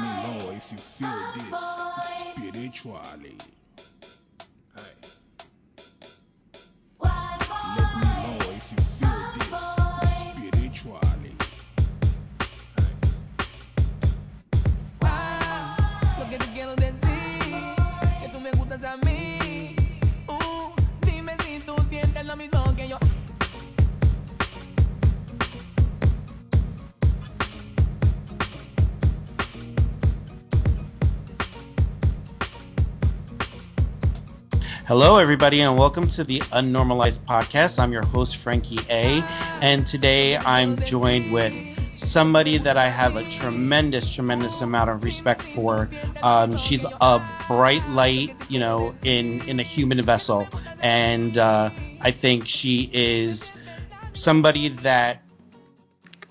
me know if you feel this spiritually. Hello, everybody, and welcome to the Unnormalized Podcast. I'm your host, Frankie A. And today I'm joined with somebody that I have a tremendous, tremendous amount of respect for. Um, she's a bright light, you know, in, in a human vessel. And uh, I think she is somebody that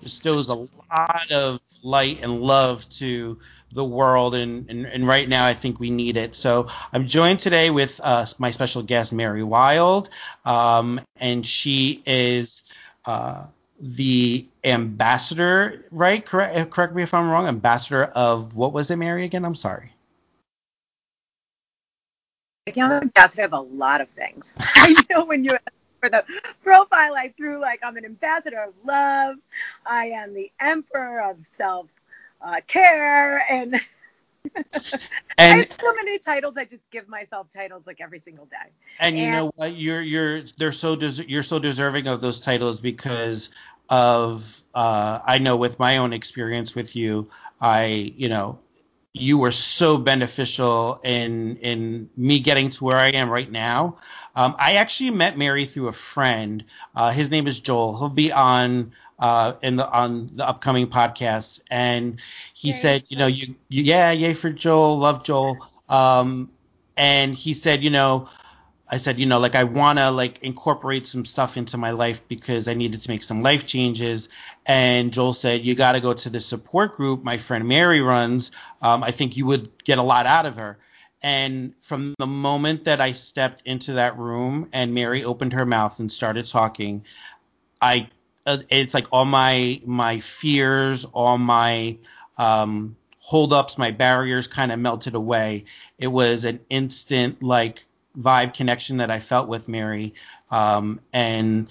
bestows a lot of light and love to the world and, and, and right now I think we need it. So I'm joined today with uh, my special guest Mary Wilde, um, and she is uh, the ambassador, right? Correct, correct me if I'm wrong. Ambassador of what was it, Mary? Again, I'm sorry. I'm an ambassador of a lot of things. I know when you for the profile I threw like I'm an ambassador of love. I am the emperor of self uh, care and I have so many titles. I just give myself titles like every single day. and you know what? You're you're they're so des- you're so deserving of those titles because of uh, I know with my own experience with you, I you know you were so beneficial in in me getting to where I am right now. Um, I actually met Mary through a friend. Uh, his name is Joel. He'll be on uh, in the on the upcoming podcast, and he said, you know, you, you yeah, yay for Joel, love Joel. Um, and he said, you know, I said, you know, like I want to like incorporate some stuff into my life because I needed to make some life changes. And Joel said, you got to go to the support group my friend Mary runs. Um, I think you would get a lot out of her. And from the moment that I stepped into that room and Mary opened her mouth and started talking, I uh, it's like all my my fears, all my um, holdups, my barriers kind of melted away. It was an instant like vibe connection that I felt with Mary, um, and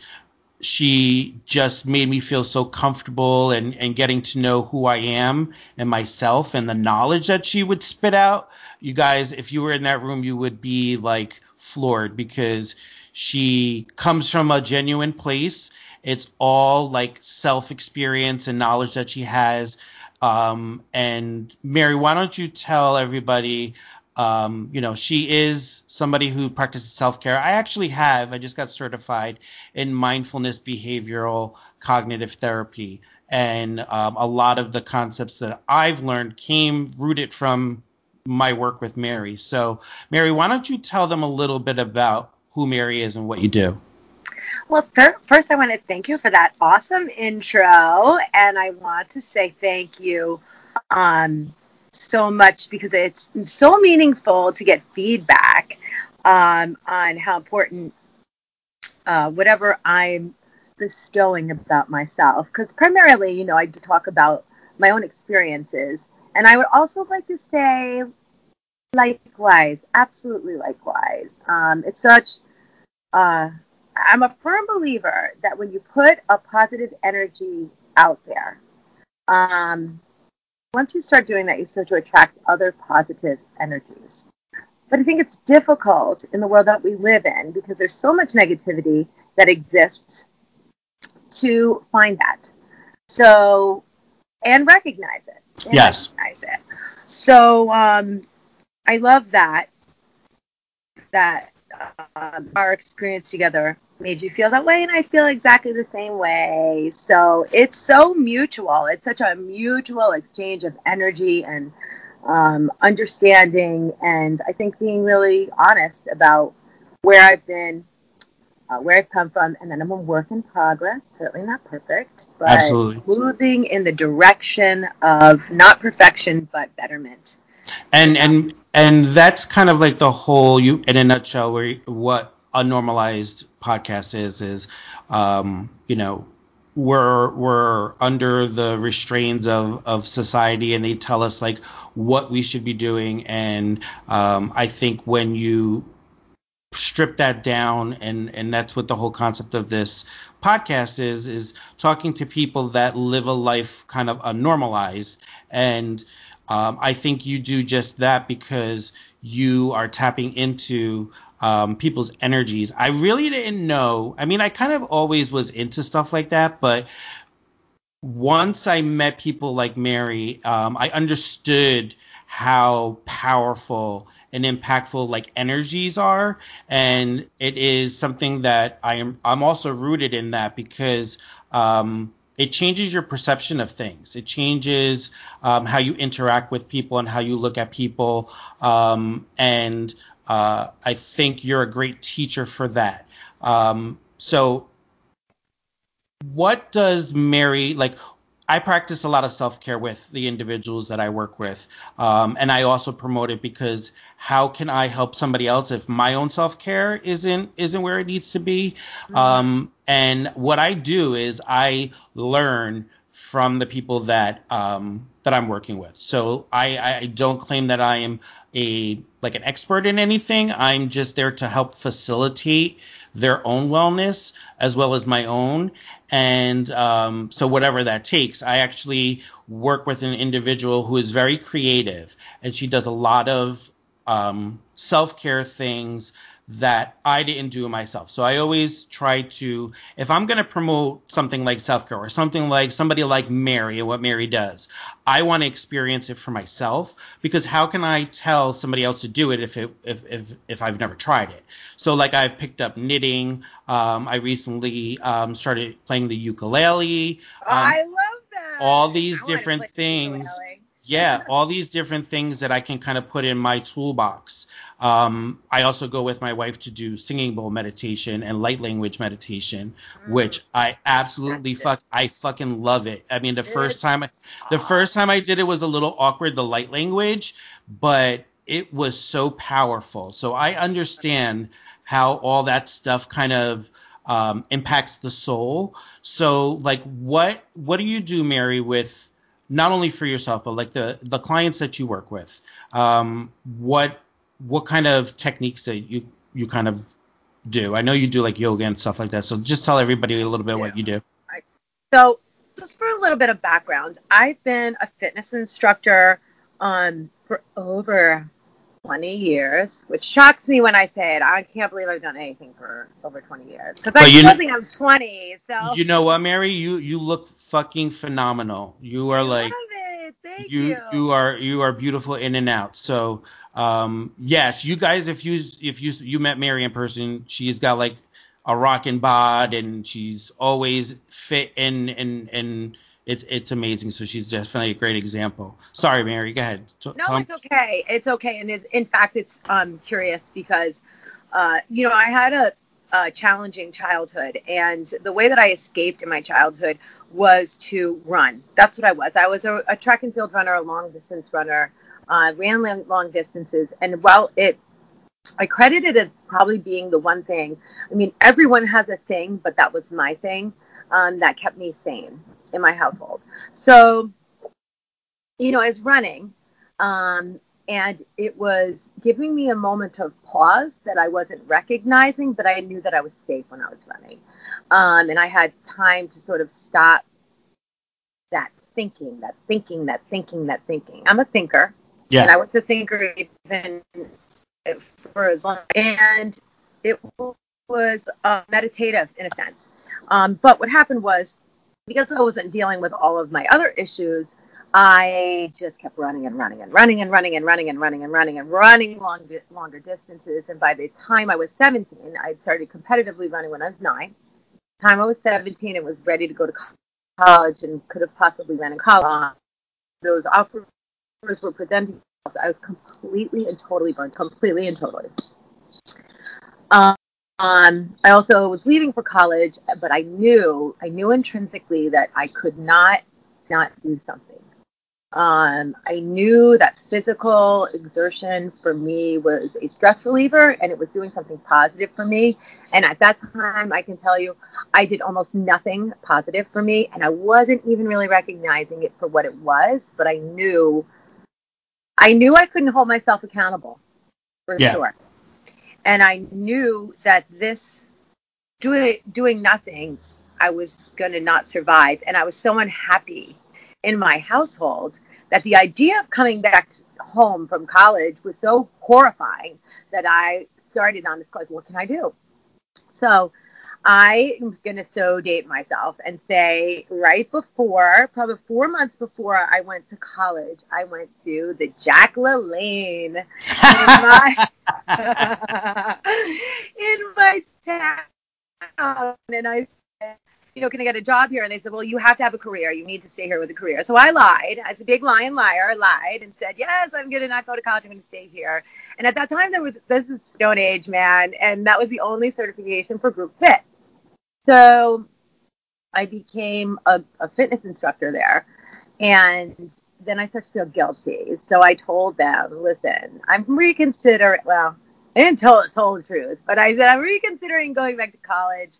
she just made me feel so comfortable and, and getting to know who I am and myself and the knowledge that she would spit out. You guys, if you were in that room, you would be like floored because she comes from a genuine place. It's all like self experience and knowledge that she has. Um, and Mary, why don't you tell everybody um, you know, she is somebody who practices self care. I actually have, I just got certified in mindfulness behavioral cognitive therapy. And um, a lot of the concepts that I've learned came rooted from my work with Mary. So, Mary, why don't you tell them a little bit about who Mary is and what you do? Well, first, I want to thank you for that awesome intro, and I want to say thank you um, so much because it's so meaningful to get feedback um, on how important uh, whatever I'm bestowing about myself. Because primarily, you know, I talk about my own experiences, and I would also like to say, likewise, absolutely likewise. Um, it's such uh, I'm a firm believer that when you put a positive energy out there, um, once you start doing that, you start to attract other positive energies. But I think it's difficult in the world that we live in because there's so much negativity that exists to find that. So, and recognize it. and Yes. Recognize it. So, um, I love that, that um, our experience together made you feel that way, and I feel exactly the same way. So it's so mutual. It's such a mutual exchange of energy and um, understanding, and I think being really honest about where I've been, uh, where I've come from, and then I'm a work in progress. Certainly not perfect, but Absolutely. moving in the direction of not perfection but betterment. And and and that's kind of like the whole you in a nutshell where what Unnormalized podcast is is um you know we're we're under the restraints of of society and they tell us like what we should be doing. And um, I think when you strip that down and and that's what the whole concept of this podcast is is talking to people that live a life kind of unnormalized. And um, I think you do just that because you are tapping into um, people's energies. I really didn't know. I mean, I kind of always was into stuff like that, but once I met people like Mary, um, I understood how powerful and impactful like energies are, and it is something that I am. I'm also rooted in that because um, it changes your perception of things. It changes um, how you interact with people and how you look at people. Um, and uh, I think you're a great teacher for that. Um, so, what does Mary like? I practice a lot of self care with the individuals that I work with, um, and I also promote it because how can I help somebody else if my own self care isn't isn't where it needs to be? Mm-hmm. Um, and what I do is I learn from the people that um, that I'm working with. So I, I don't claim that I am a like an expert in anything. I'm just there to help facilitate their own wellness as well as my own. And um, so, whatever that takes, I actually work with an individual who is very creative and she does a lot of um, self care things that I didn't do myself. So I always try to, if I'm going to promote something like self care or something like somebody like Mary and what Mary does, I want to experience it for myself because how can I tell somebody else to do it if it if if, if I've never tried it? So like I've picked up knitting. Um, I recently um, started playing the ukulele. Um, I love that. All these I different things. yeah, all these different things that I can kind of put in my toolbox. Um, I also go with my wife to do singing bowl meditation and light language meditation, mm. which I absolutely fuck I fucking love it. I mean, the first time I, the first time I did it was a little awkward, the light language, but it was so powerful. So I understand how all that stuff kind of um, impacts the soul. So like, what what do you do, Mary, with not only for yourself but like the the clients that you work with? Um, what what kind of techniques that you you kind of do? I know you do like yoga and stuff like that. So just tell everybody a little bit yeah. what you do. So just for a little bit of background, I've been a fitness instructor um, for over 20 years, which shocks me when I say it. I can't believe I've done anything for over 20 years because I still think I'm 20. So you know what, Mary? You you look fucking phenomenal. You are like Thank you, you. You are you are beautiful in and out. So um, yes, you guys, if you if you you met Mary in person, she's got like a rockin' bod and she's always fit and and and it's it's amazing. So she's definitely a great example. Sorry, Mary, go ahead. T- no, it's okay. It's okay, and in fact, it's um curious because uh you know I had a uh, challenging childhood. And the way that I escaped in my childhood was to run. That's what I was. I was a, a track and field runner, a long distance runner, uh, ran long, long distances. And while it, I credited it as probably being the one thing. I mean, everyone has a thing, but that was my thing um, that kept me sane in my household. So, you know, as running, um, and it was giving me a moment of pause that I wasn't recognizing, but I knew that I was safe when I was running. Um, and I had time to sort of stop that thinking, that thinking, that thinking, that thinking. I'm a thinker. Yeah. And I was a thinker even for as long. And it was uh, meditative in a sense. Um, but what happened was, because I wasn't dealing with all of my other issues, I just kept running and running and running and running and running and running and running and running long longer distances. And by the time I was 17, I had started competitively running when I was nine. By the Time I was 17 and was ready to go to college and could have possibly run in college. Those offers were presenting. I was completely and totally burned, completely and totally. Um, I also was leaving for college, but I knew, I knew intrinsically that I could not not do something Um, I knew that physical exertion for me was a stress reliever and it was doing something positive for me. And at that time, I can tell you, I did almost nothing positive for me. And I wasn't even really recognizing it for what it was, but I knew, I knew I couldn't hold myself accountable for Yeah. sure. And I knew that this doing, doing nothing, I was going to not survive. And I was so unhappy in my household that the idea of coming back home from college was so horrifying that I started on this like, what can I do? So I am going to so date myself and say right before, probably four months before I went to college, I went to the Jack LaLanne in my, in my town. And I said, you know, can I get a job here? And they said, well, you have to have a career. You need to stay here with a career. So I lied. As a big lying liar, I lied and said, yes, I'm going to not go to college. I'm going to stay here. And at that time, there was, this is Stone Age, man. And that was the only certification for group fit. So I became a, a fitness instructor there. And then I started to feel guilty. So I told them, listen, I'm reconsidering, well, I didn't tell, tell the truth, but I said, I'm reconsidering going back to college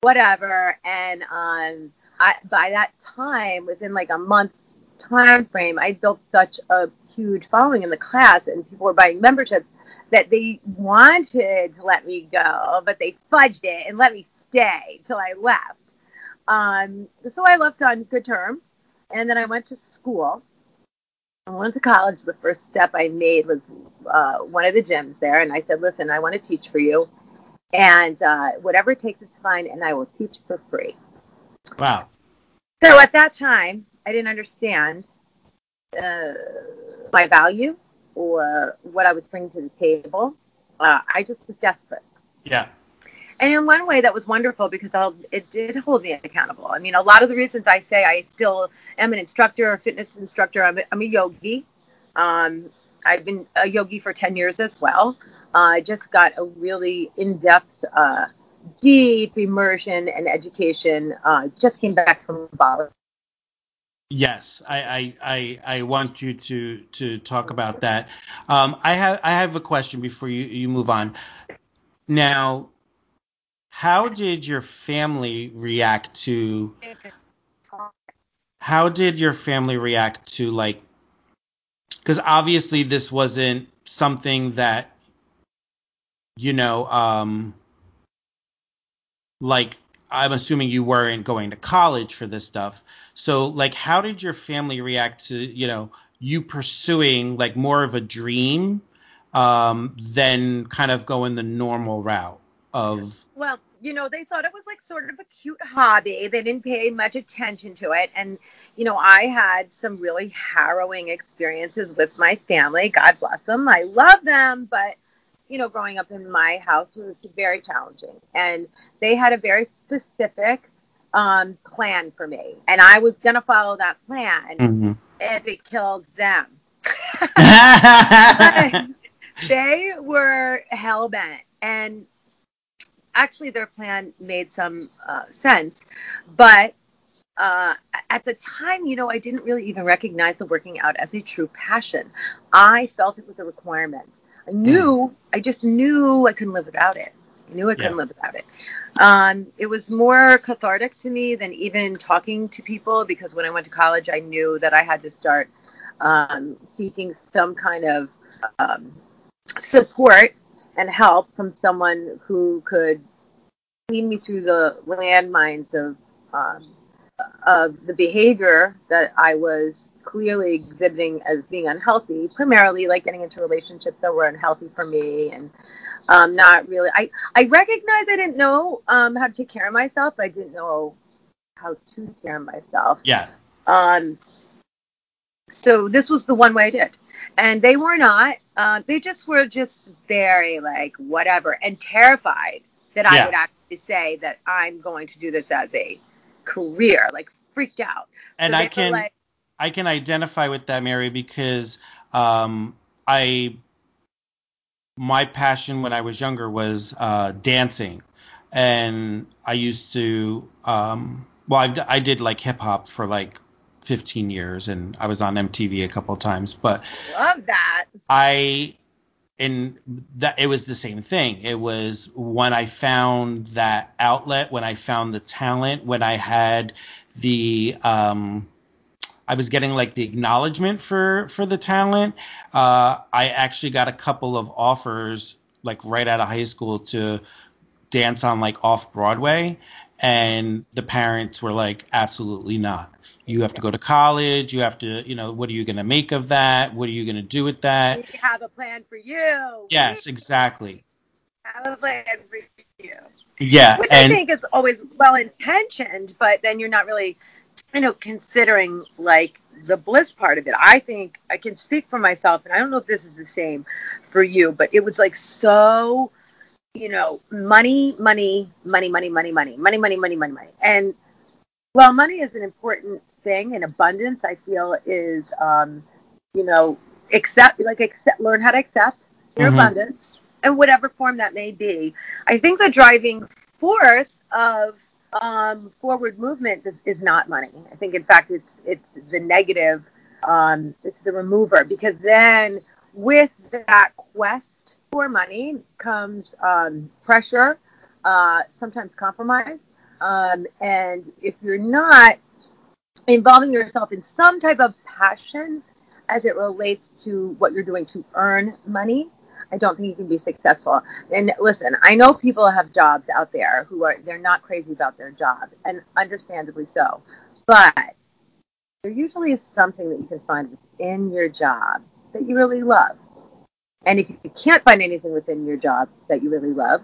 whatever. And um, I, by that time, within like a month's time frame, I built such a huge following in the class, and people were buying memberships that they wanted to let me go, but they fudged it and let me stay till I left. Um, so I left on good terms, and then I went to school. I went to college. The first step I made was uh, one of the gyms there, and I said, "Listen, I want to teach for you and uh, whatever it takes, it's fine, and I will teach for free. Wow. So at that time, I didn't understand uh, my value or what I was bringing to the table. Uh, I just was desperate. Yeah. And in one way, that was wonderful because I'll, it did hold me accountable. I mean, a lot of the reasons I say I still am an instructor, a fitness instructor, I'm a, I'm a yogi. Um, I've been a yogi for 10 years as well. I just got a really in-depth, uh, deep immersion and education. Uh, just came back from Bali. Yes, I, I, I, I want you to to talk about that. Um, I have I have a question before you, you move on. Now, how did your family react to how did your family react to like because obviously this wasn't something that you know um like i'm assuming you weren't going to college for this stuff so like how did your family react to you know you pursuing like more of a dream um than kind of going the normal route of Well, you know, they thought it was like sort of a cute hobby. They didn't pay much attention to it. And, you know, I had some really harrowing experiences with my family. God bless them. I love them. But, you know, growing up in my house was very challenging. And they had a very specific um, plan for me. And I was going to follow that plan Mhm. if it killed them. they were hell bent. And actually their plan made some uh, sense, but uh, at the time, you know, I didn't really even recognize the working out as a true passion. I felt it was a requirement. I knew, I just knew I couldn't live without it. I knew I couldn't Yeah. live without it. Um, it was more cathartic to me than even talking to people because when I went to college, I knew that I had to start um, seeking some kind of um, support and help from someone who could lead me through the landmines of um, of the behavior that I was clearly exhibiting as being unhealthy, primarily like getting into relationships that were unhealthy for me and um, not really. I I recognized I didn't know um, how to take care of myself. But I didn't know how to take care of myself. yeah Um, so this was the one way I did. And they were not. Uh, they just were just very like whatever and terrified that I Yeah. would actually say that I'm going to do this as a career, like freaked out. and So i can like, I can identify with that, Mary, because um, I my passion when I was younger was uh, dancing, and I used to um, well I, I did like hip hop for like 15 years, and I was on MTV a couple of times. But Love that. I and that it was the same thing. It was when I found that outlet, when I found the talent, when I had the um I was getting like the acknowledgement for for the talent. Uh, I actually got a couple of offers like right out of high school to dance on like off Broadway, and the parents were like, absolutely not. You have to go to college. You have to, you know, what are you going to make of that? What are you going to do with that? We have a plan for you. Yes, exactly. have a plan for you. Yeah, Which and I think is always well intentioned, but then you're not really, you know, considering like the bliss part of it. I think I can speak for myself, and I don't know if this is the same for you, but it was like so, you know, money, money, money, money, money, money, money, money, money, money, money. And while money is an important thing, and abundance, I feel is, um, you know, accept, like accept, learn how to accept your Mhm. abundance in whatever form that may be. I think the driving force of um, forward movement is, is not money. I think, in fact, it's it's the negative. Um, it's the remover because then with that quest for money comes um, pressure, uh, sometimes compromise, um, and if you're not involving yourself in some type of passion as it relates to what you're doing to earn money, I don't think you can be successful. And listen, I know people have jobs out there who are they're not crazy about their job, and understandably so. But there usually is something that you can find within your job that you really love. And if you can't find anything within your job that you really love,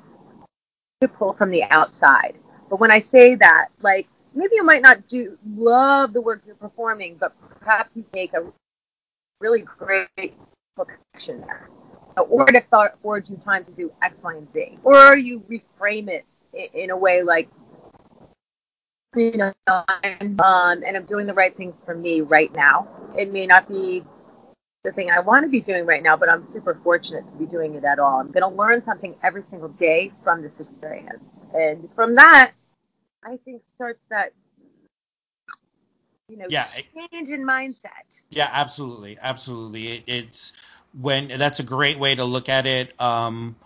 you pull from the outside. But when I say that, like maybe you might not do love the work you're performing, but perhaps you make a really great connection there. Or it affords you time to do X, Y, and Z. Or you reframe it in, a way like, you know, I'm, um, and I'm doing the right thing for me right now. It may not be the thing I want to be doing right now, but I'm super fortunate to be doing it at all. I'm going to learn something every single day from this experience. And from that, I think starts that, you know, Yeah, change in mindset. Yeah, absolutely, absolutely. It, it's when that's a great way to look at it, um,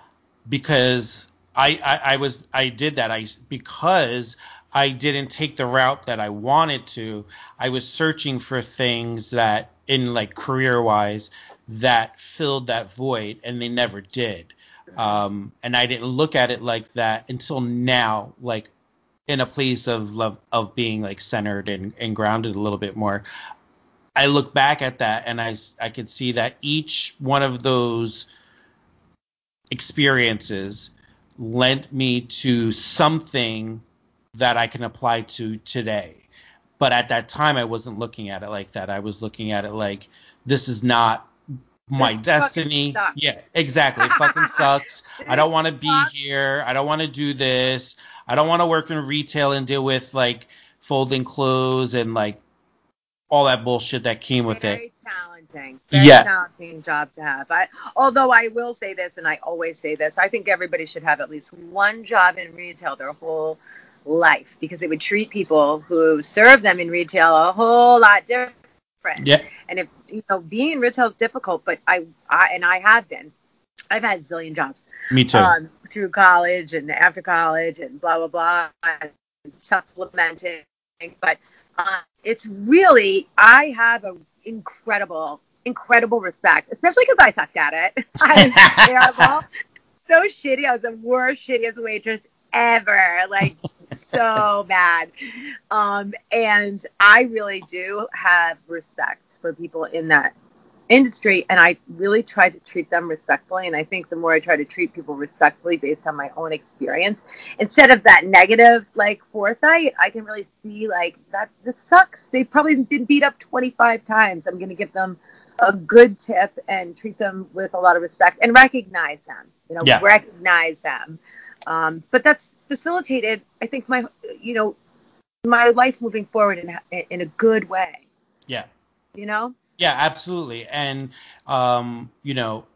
because I, I I was I did that I because I didn't take the route that I wanted to. I was searching for things that in like career wise that filled that void, and they never did. Um, and I didn't look at it like that until now, like in a place of love of being like centered and, and grounded a little bit more. I look back at that and I I could see that each one of those experiences lent me to something that I can apply to today. But at that time, I wasn't looking at it like that. I was looking at it like this is not my This destiny. Yeah, exactly. It fucking sucks. I don't want to be sucks. here. I don't want to do this. I don't want to work in retail and deal with like folding clothes and like all that bullshit that came with it. very challenging. Very Yeah. challenging job to have. I, although I will say this, and I always say this, I think everybody should have at least one job in retail their whole life because it would treat people who serve them in retail a whole lot different. Yeah. And if you know, being in retail is difficult, but I, I and I have been. I've had a zillion jobs Me too. um, through college and after college and blah blah blah and supplementing but uh, it's really i have a incredible incredible respect especially because i sucked at it. I was terrible so shitty. I was the worst shittiest waitress ever like so bad. Um and i really do have respect for people in that industry and I really try to treat them respectfully and I think the more I try to treat people respectfully based on my own experience instead of that negative like foresight I can really see like that this sucks. They've probably been beat up 25 times. I'm going to give them a good tip and treat them with a lot of respect and recognize them you know Yeah. recognize them. Um, but that's facilitated I think my you know my life moving forward in in a good way. Yeah. you know Yeah, absolutely. And um, you know,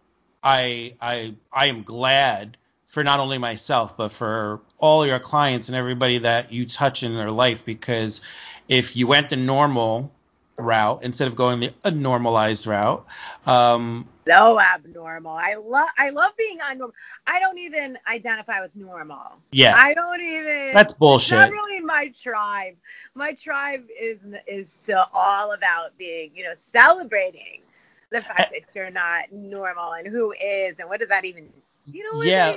I I I am glad for not only myself but for all your clients and everybody that you touch in their life because if you went the normal route instead of going the normalized route. Um, So abnormal. I love I love being unnormal. I don't even identify with normal. yeah, I don't even. that's It's bullshit. not really my tribe. My tribe is is all about being, you know, celebrating the fact that you're not normal and who is and what does that even you know what Yeah.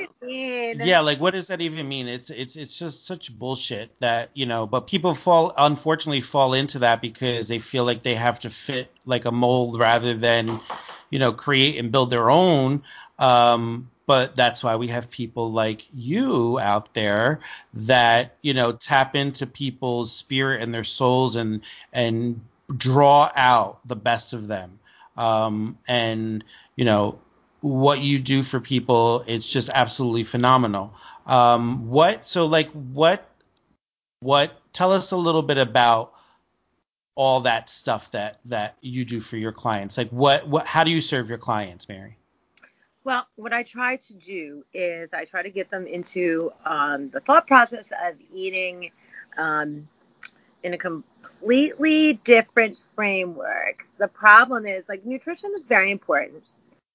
yeah like what does that even mean? It's it's it's just such bullshit that you know but people fall unfortunately fall into that because they feel like they have to fit like a mold rather than you know create and build their own. Um but that's why we have people like you out there that you know tap into people's spirit and their souls and and draw out the best of them. Um and you know what you do for people it's just absolutely phenomenal um what so like what what tell us a little bit about all that stuff that that you do for your clients like what what how do you serve your clients mary Well, what I try to do is I try to get them into um, the thought process of eating um, in a completely different framework. The problem is, like, nutrition is very important.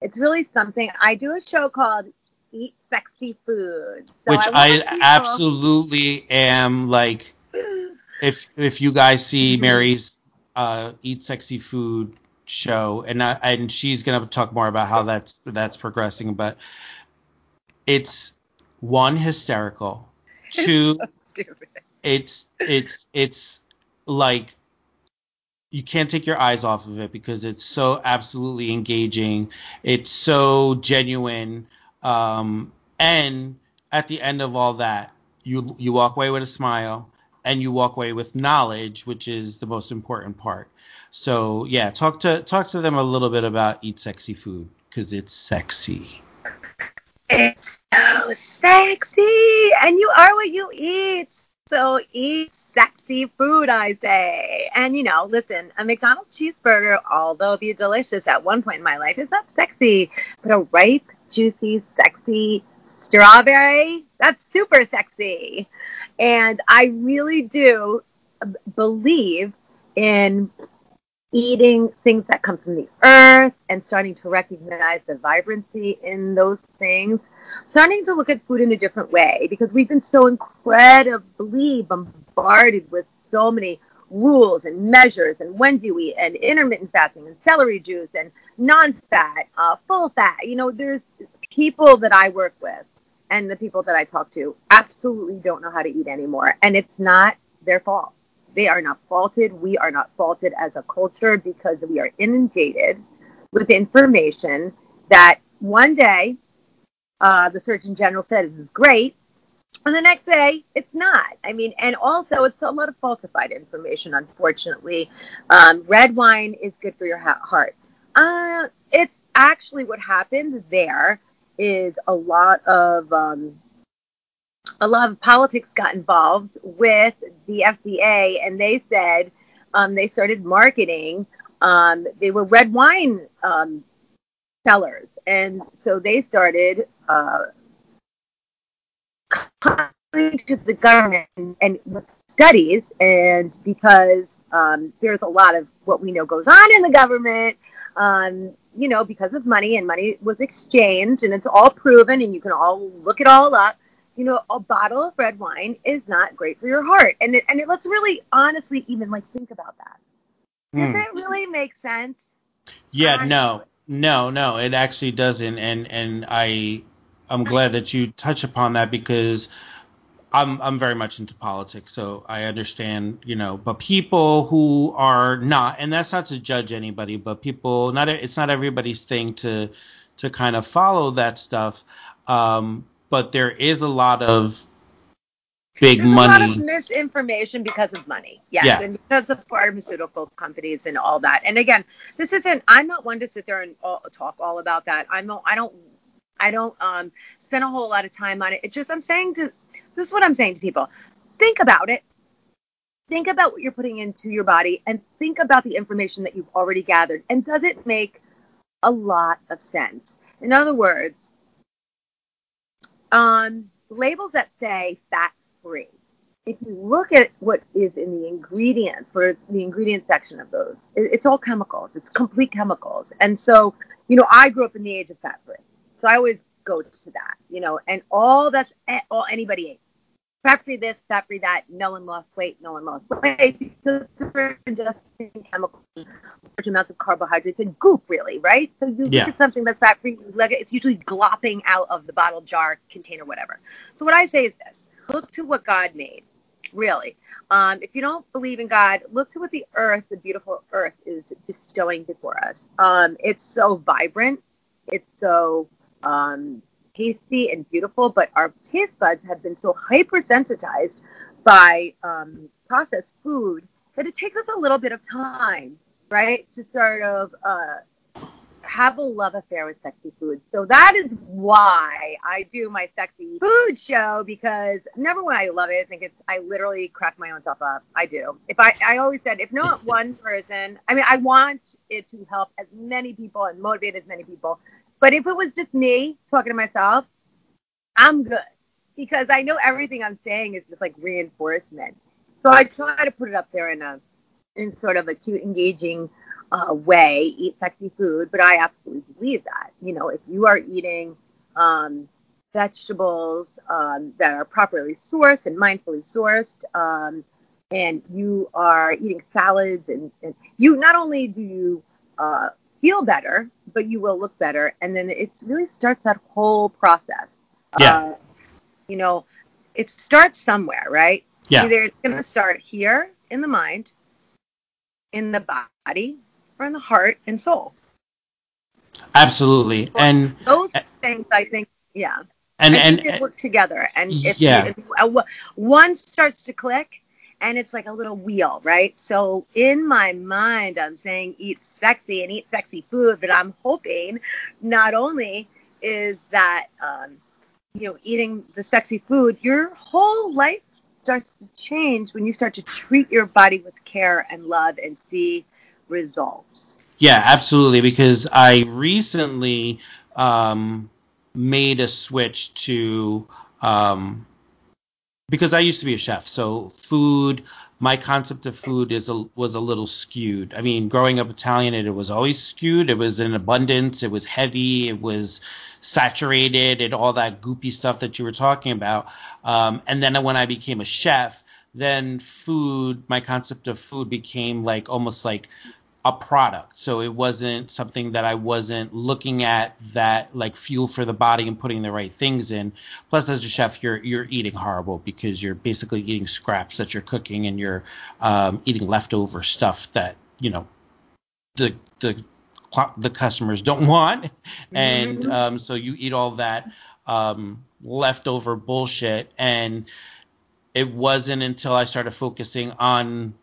It's really something. I do a show called Eat Sexy Food. So which want i absolutely am like if if you guys see Mhm. mary's uh eat sexy food show and I, and she's gonna talk more about how that's that's progressing but it's one hysterical two Stupid. it's it's it's like you can't take your eyes off of it because it's so absolutely engaging. It's so genuine. Um and at the end of all that you you walk away with a smile and you walk away with knowledge which is the most important part. So yeah talk to talk to them a little bit about eat sexy food because it's sexy. It's so sexy, and you are what you eat. So eat sexy food, I say. And you know, listen, a McDonald's cheeseburger, although be delicious at one point in my life, is not sexy. But a ripe, juicy, sexy strawberry, that's super sexy. And I really do believe in eating things that come from the earth and starting to recognize the vibrancy in those things starting to look at food in a different way because we've been so incredibly bombarded with so many rules and measures and when do we and intermittent fasting and celery juice and non-fat, uh, full fat. You know, there's people that I work with and the people that I talk to absolutely don't know how to eat anymore, and it's not their fault. They are not faulted. We are not faulted as a culture because we are inundated with information that one day uh, the Surgeon General said is great, and the next day it's not. I mean, and also it's a lot of falsified information, unfortunately. Um, red wine is good for your ha- heart. Uh, it's actually what happened there is a lot of um, a lot of politics got involved with the FDA, and they said um, they started marketing. Um, they were red wine um, sellers, and so they started uh, coming to the government and, studies, and because um, there's a lot of what we know goes on in the government. Um, you know, because of money, and money was exchanged, and it's all proven, and you can all look it all up you know, a bottle of red wine is not great for your heart. And it, and it, let's really honestly even like think about that. Does Hmm. it really make sense? Yeah, I- no, no, no, it actually doesn't, and and I I'm glad that you touch upon that because I'm I'm very much into politics, so I understand, you know, but people who are not, and that's not to judge anybody, but people not it's not everybody's thing to to kind of follow that stuff, um, but there is a lot of big There's money. a lot of misinformation because of money. Yes, Yeah. and because of pharmaceutical companies and all that. And again, this isn't. I'm not one to sit there and all, talk all about that. I'm. I don't. I don't um spend a whole lot of time on it. It's just I'm saying to. This is what I'm saying to people. Think about it. Think about what you're putting into your body, and think about the information that you've already gathered. And does it make a lot of sense? In other words, um, labels that say fat free if you look at what is in the ingredients, for the ingredient section of those, it, it's all chemicals. It's complete chemicals. And so, you know, I grew up in the age of fat free, so I always go to that, you know, and all that's all anybody ate. Fat free this, fat free that. No one lost weight. No one lost weight because they're ingesting chemicals, large amounts of carbohydrates and goop, really, right? So you Yeah. look at something that's fat free, like it's usually glopping out of the bottle, jar, container, whatever. So what I say is this: look to what God made, really. Um, if you don't believe in God, look to what the earth, the beautiful earth, is bestowing before us. Um, it's so vibrant. It's so um, tasty and beautiful, but our taste buds have been so hypersensitized by um, processed food that it takes us a little bit of time, right, to sort of uh, have a love affair with sexy food. So that is why I do my sexy food show because number one, I love it. I think it's I literally crack my own self up. I do. If I I always said if not one person, I mean I want it to help as many people and motivate as many people. But if it was just me talking to myself, I'm good because I know everything I'm saying is just like reinforcement. So I try to put it up there in a in sort of a cute, engaging uh, way, eat sexy food. But I absolutely believe that. You know, if you are eating um, vegetables um, that are properly sourced and mindfully sourced, um, and you are eating salads, and, and you not only do you uh, feel better, but you will look better, and then it really starts that whole process. Yeah. Uh, you know, it starts somewhere, right? Yeah. Either it's going to start here in the mind, in the body, or in the heart and soul. Absolutely. And Those things, I think, yeah. and I and they work together. And if, Yeah. if uh, one starts to click, and it's like a little wheel, right? So in my mind, I'm saying eat sexy and eat sexy food, but I'm hoping not only is that um, you know eating the sexy food, your whole life starts to change when you start to treat your body with care and love and see results. Yeah, absolutely. Because I recently um, made a switch to um, because I used to be a chef, so food. My concept of food is a, was a little skewed. I mean, growing up Italian, it, it was always skewed. It was in abundance. It was heavy. It was saturated and all that goopy stuff that you were talking about. Um, and then when I became a chef, then food, my concept of food became like almost like a product. So it wasn't something that I wasn't looking at that like fuel for the body and putting the right things in. Plus, as a chef, you're you're eating horrible because you're basically eating scraps that you're cooking and you're um, eating leftover stuff that you know the the the customers don't want, and Mhm. um, so you eat all that um, leftover bullshit. And it wasn't until I started focusing on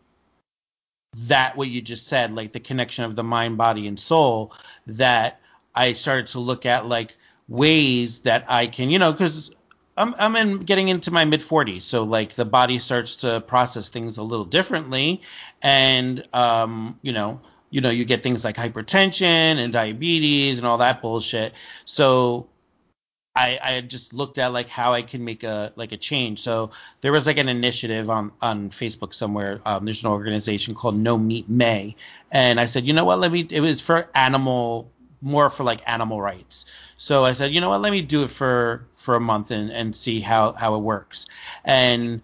that what you just said, like the connection of the mind, body, and soul, that I started to look at like ways that I can, you know, because I'm I'm in getting into my mid 40s, so like the body starts to process things a little differently, and um, you know, you know, you get things like hypertension and diabetes and all that bullshit. So I, I just looked at like how I can make a like a change. So there was like an initiative on on Facebook somewhere. Um, there's an organization called No Meat May, and I said, you know what? Let me. It was for animal, more for like animal rights. So I said, you know what? Let me do it for for a month and and see how how it works. And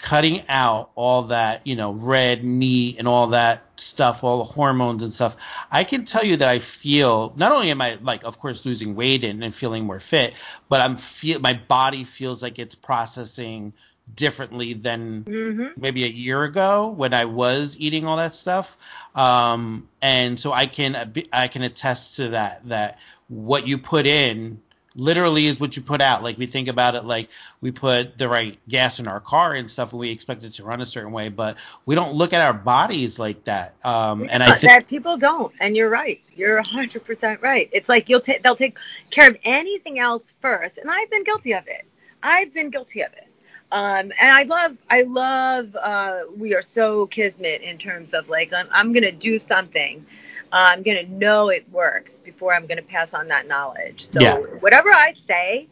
cutting out all that, you know, red meat and all that stuff, all the hormones and stuff, I can tell you that I feel not only am I like, of course, losing weight and, and feeling more fit, but I'm feel my body feels like it's processing differently than Mm-hmm. maybe a year ago when I was eating all that stuff. Um, and so I can I can attest to that that what you put in literally is what you put out. Like we think about it like we put the right gas in our car and stuff and we expect it to run a certain way, but we don't look at our bodies like that. Um, and I think people don't, and you're right. You're 100% right. It's like you'll take they'll take care of anything else first, and I've been guilty of it. I've been guilty of it. Um, and I love, I love. Uh, we are so kismet in terms of like I'm, I'm gonna do something. I'm gonna know it works before I'm gonna pass on that knowledge. So Yeah. whatever I say,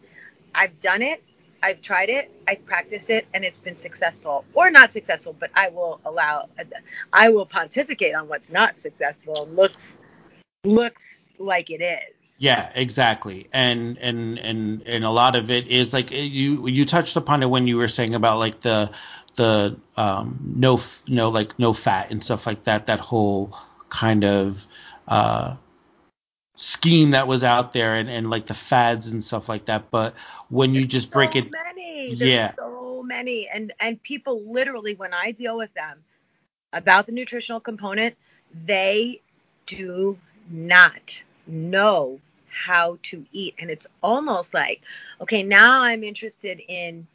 I've done it, I've tried it, I practice it, and it's been successful or not successful. But I will allow, I will pontificate on what's not successful and looks looks like it is. Yeah, exactly. And and and and a lot of it is like you you touched upon it when you were saying about like the the um no no like no fat and stuff like that that whole kind of uh scheme that was out there and, and like the fads and stuff like that but when you just break so it many. There's Yeah. so many. And and people literally when I deal with them about the nutritional component, they do not know how to eat. And it's almost like, okay, now I'm interested in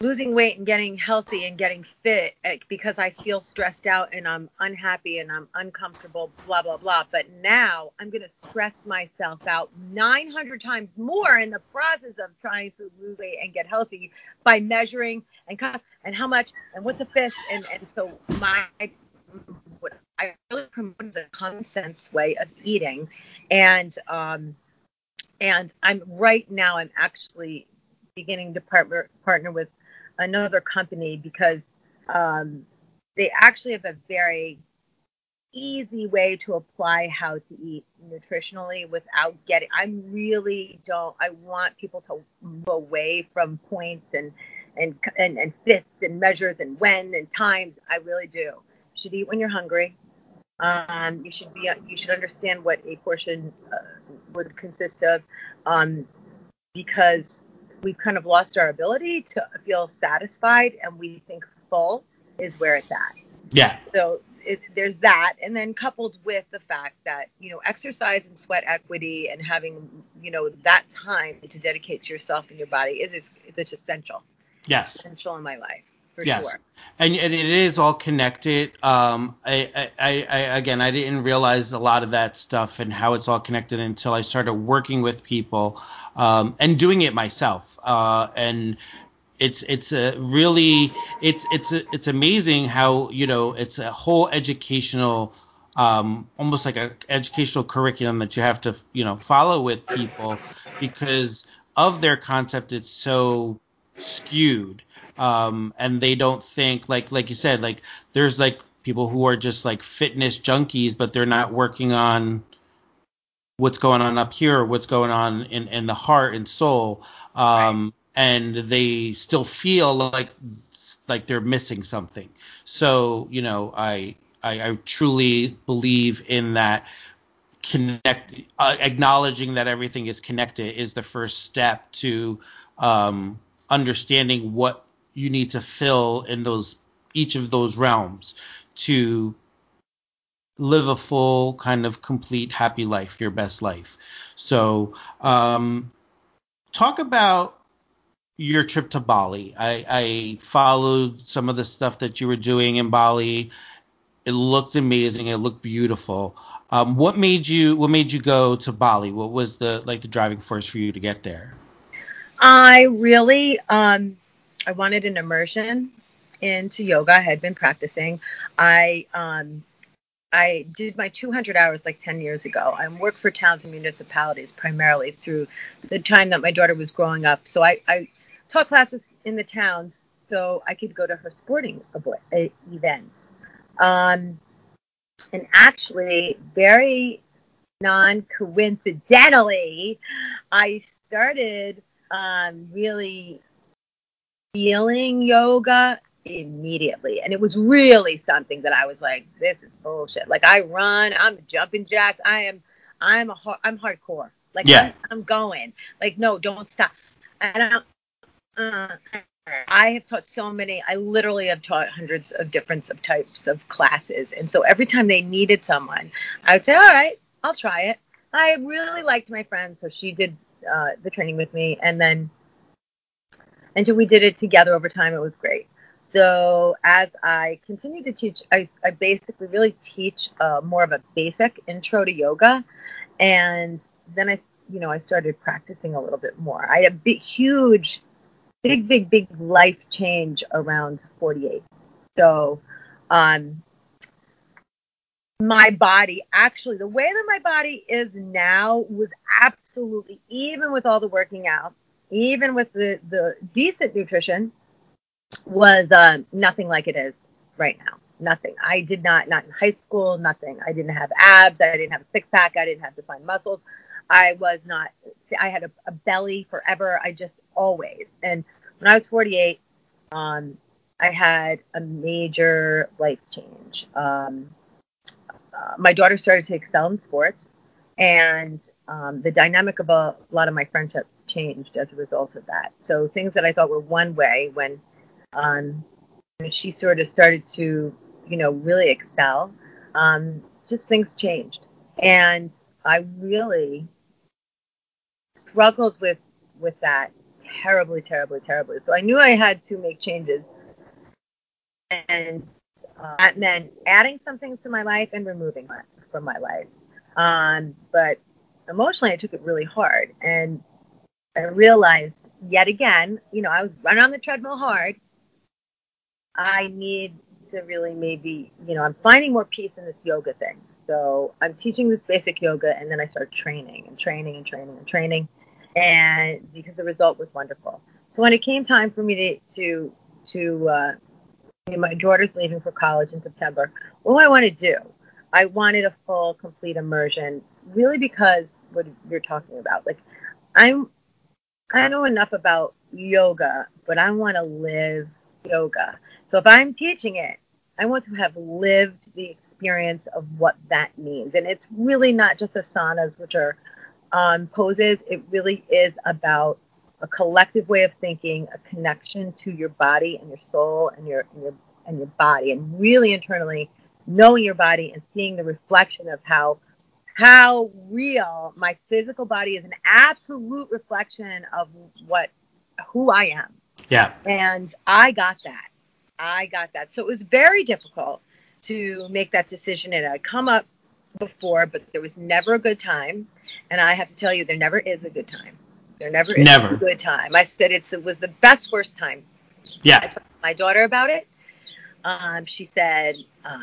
losing weight and getting healthy and getting fit because I feel stressed out and I'm unhappy and I'm uncomfortable, blah, blah, blah. But now I'm going to stress myself out 900 times more in the process of trying to lose weight and get healthy by measuring and and how much and what's a fish. And, and so my, what I really promote is a common sense way of eating. And, um, and I'm right now, I'm actually beginning to partner partner with another company because um, they actually have a very easy way to apply how to eat nutritionally without getting i really don't i want people to move away from points and and and, and fits and measures and when and times. I really do. You should eat when you're hungry. Um, you should be you should understand what a portion uh, would consist of um, because we've kind of lost our ability to feel satisfied and we think full is where it's at. yeah. So it, there's that, and then coupled with the fact that you know exercise and sweat equity and having you know that time to dedicate to yourself and your body is is it's essential, yes. Essential in my life for yes. sure. and, and it is all connected. Um I, I i I- again i didn't realize a lot of that stuff and how it's all connected until i started working with people um and doing it myself. Uh and it's it's a really it's it's a, it's amazing how you know it's a whole educational um, almost like a educational curriculum that you have to you know follow with people because of their concept it's so skewed um, and they don't think like like you said like there's like people who are just like fitness junkies but they're not working on what's going on up here, what's going on in, in the heart and soul, um, and they still feel like like they're missing something. So you know, I I, I truly believe in that connect uh, acknowledging that everything is connected is the first step to um, understanding what you need to fill in those each of those realms to live a full kind of complete happy life your best life. So um, talk about your trip to bali. I, I followed some of the stuff that you were doing in bali. It looked amazing. It looked beautiful. Um, what made you what made you go to bali? What was the like the driving force for you to get there? I really um I wanted an immersion into yoga. I had been practicing. I um I did my 200 hours like 10 years ago. I worked for towns and municipalities primarily through the time that my daughter was growing up. So I, I taught classes in the towns so I could go to her sporting uh, events. Um, and actually, very non coincidentally, I started um, really feeling yoga immediately. And it was really something that I was like, this is bullshit. Like I run, I'm jumping jacks, I am I'm a I'm hardcore. Like Yeah. I'm, I'm going. Like no, don't stop. And I, uh, I have taught so many. I literally have taught hundreds of different of types of classes, and so every time they needed someone, I would say, "All right, I'll try it." I really liked my friend, so she did uh, the training with me, and then until we did it together over time, it was great. So as I continue to teach, I, I basically really teach uh, more of a basic intro to yoga, and then I, you know, I started practicing a little bit more. I had a big, huge, big, big, big life change around 48. So, um, my body actually, the way that my body is now was absolutely, even with all the working out, even with the the decent nutrition, was uh, nothing like it is right now. Nothing. I did not, not in high school, nothing. I didn't have abs. I didn't have a six pack. I didn't have defined muscles. I was not, I had a, a belly forever. I just always. And when I was 48, um, I had a major life change. Um, uh, my daughter started to excel in sports, and um, the dynamic of a, a lot of my friendships changed as a result of that. So things that I thought were one way when um, she sort of started to, you know, really excel, um, just things changed. And I really struggled with with that terribly, terribly, terribly. So I knew I had to make changes, and uh, that meant adding something to my life and removing from my life. Um, but emotionally, I took it really hard, and I realized yet again, you know, I was running on the treadmill hard. I need to really maybe, you know, I'm finding more peace in this yoga thing. So I'm teaching this basic yoga, and then I start training and training and training and training, and because the result was wonderful. So when it came time for me to to to uh, my daughter's leaving for college in September, what do I want to do? I wanted a full, complete immersion, really because what you're talking about. Like, I'm I know enough about yoga, but I want to live yoga. So if I'm teaching it, I want to have lived the experience of what that means. And it's really not just asanas, which are um, poses. It really is about a collective way of thinking, a connection to your body and your soul and your and your and your body, and really internally knowing your body and seeing the reflection of how how real my physical body is an absolute reflection of what who I am. Yeah. And I got that. I got that. So it was very difficult to make that decision. And I'd come up before, but there was never a good time. And I have to tell you, there never is a good time. There never is Never. a good time. I said it's, it was the best worst time. Yeah. I told my daughter about it. Um, she said, uh,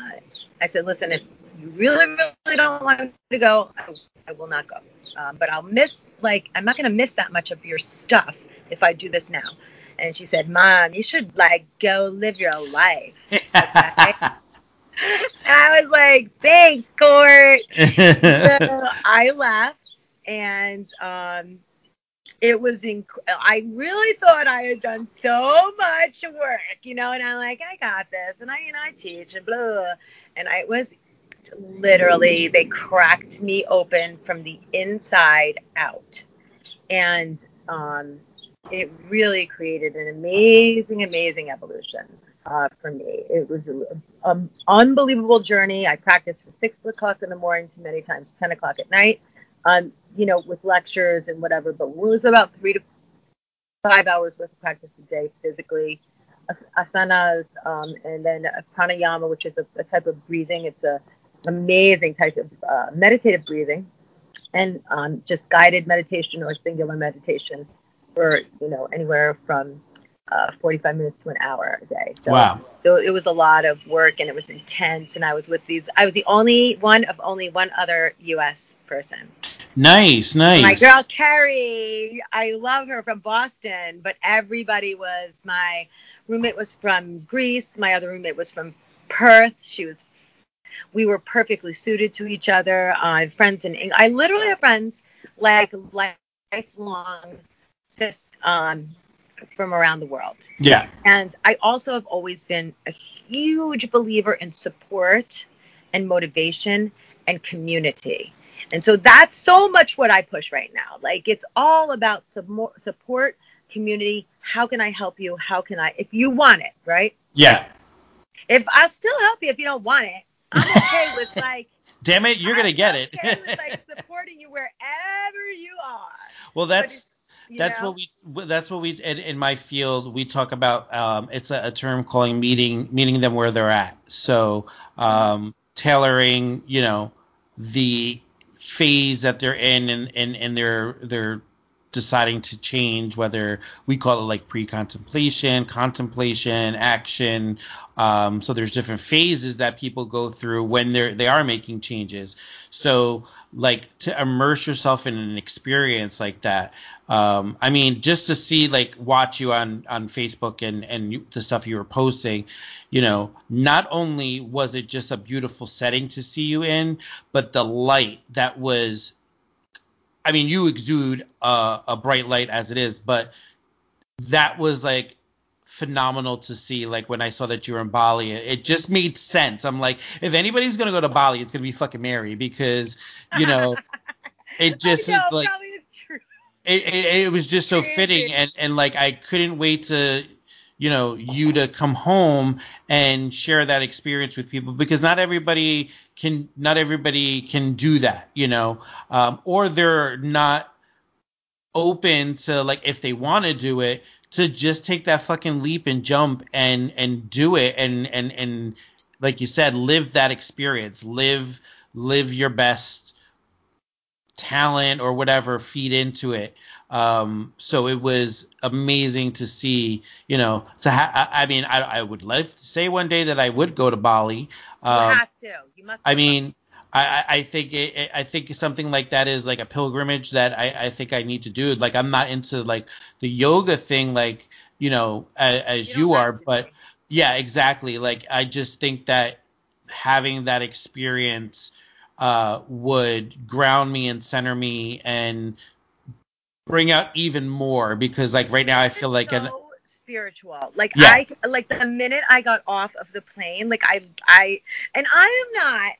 I said, listen, if you really, really don't want me to go, I, I will not go. Um, but I'll miss, like, I'm not going to miss that much of your stuff if I do this now. And she said, Mom, you should, like, go live your life. And I was like, thanks, Court. so I left, and um, it was inc- I really thought I had done so much work, you know, and I'm like, I got this, and I, you know, I teach and blah, blah, blah. and I was literally they cracked me open from the inside out, and um, it really created an amazing, amazing evolution. Uh, for me, it was an unbelievable journey. I practiced from six o'clock in the morning to many times ten o'clock at night um, you know, with lectures and whatever, but it was about three to five hours worth of practice a day physically. As- Asanas, um, and then pranayama, which is a, a type of breathing. It's a amazing type of uh, meditative breathing, and um, just guided meditation or singular meditation for you know anywhere from uh, 45 minutes to an hour a day. So, Wow. so it was a lot of work and it was intense. And I was with these. I was the only one of only one other U.S. person. Nice, nice. My girl Carrie, I love her from Boston, but everybody was my roommate was from Greece, my other roommate was from Perth. She was we were perfectly suited to each other. I have friends in England. I literally have friends like lifelong just um from around the world. Yeah. And I also have always been a huge believer in support and motivation and community. And so that's so much what I push right now. Like it's all about sub- support, community. How can I help you? How can I, if you want it, right? Yeah. If I'll still help you if you don't want it, I'm okay with like, Damn it, you're gonna I'm get it. okay with like supporting you wherever you are. well, that's you that's know, what we that's what we in, in my field we talk about um, it's a, a term calling meeting meeting them where they're at so um, tailoring you know the phase that they're in and in, in, their their deciding to change, whether we call it like pre-contemplation, contemplation, action. Um, so there's different phases that people go through when they're they are making changes. So like to immerse yourself in an experience like that. Um, I mean, just to see like watch you on on Facebook and and you, the stuff you were posting, you know, not only was it just a beautiful setting to see you in, but the light that was I mean, you exude uh, a bright light as it is, but that was like phenomenal to see. Like when I saw that you were in Bali, it just made sense. I'm like, if anybody's gonna go to Bali, it's gonna be fucking Mary because you know, it just know, is like it, it, it was just so fitting and and like I couldn't wait to you know you to come home and share that experience with people because not everybody can not everybody can do that you know? Um, or they're not open to like if they want to do it to just take that fucking leap and jump and and do it and and and like you said live that experience. Live live your best talent or whatever feed into it um so it was amazing to see you know to ha- I, I mean I, I would love to say one day that i would go to bali You um have to. You must. I mean, I, I- think it, I think something like that is like a pilgrimage that I, I think I need to do. Like I'm not into like the yoga thing, like you know, as, as You you, are, but yeah, exactly. Like I just think that having that experience uh, would ground me and center me and bring out even more because like right now I feel like so an spiritual. Like. I like the minute I got off of the plane, like I I and I am not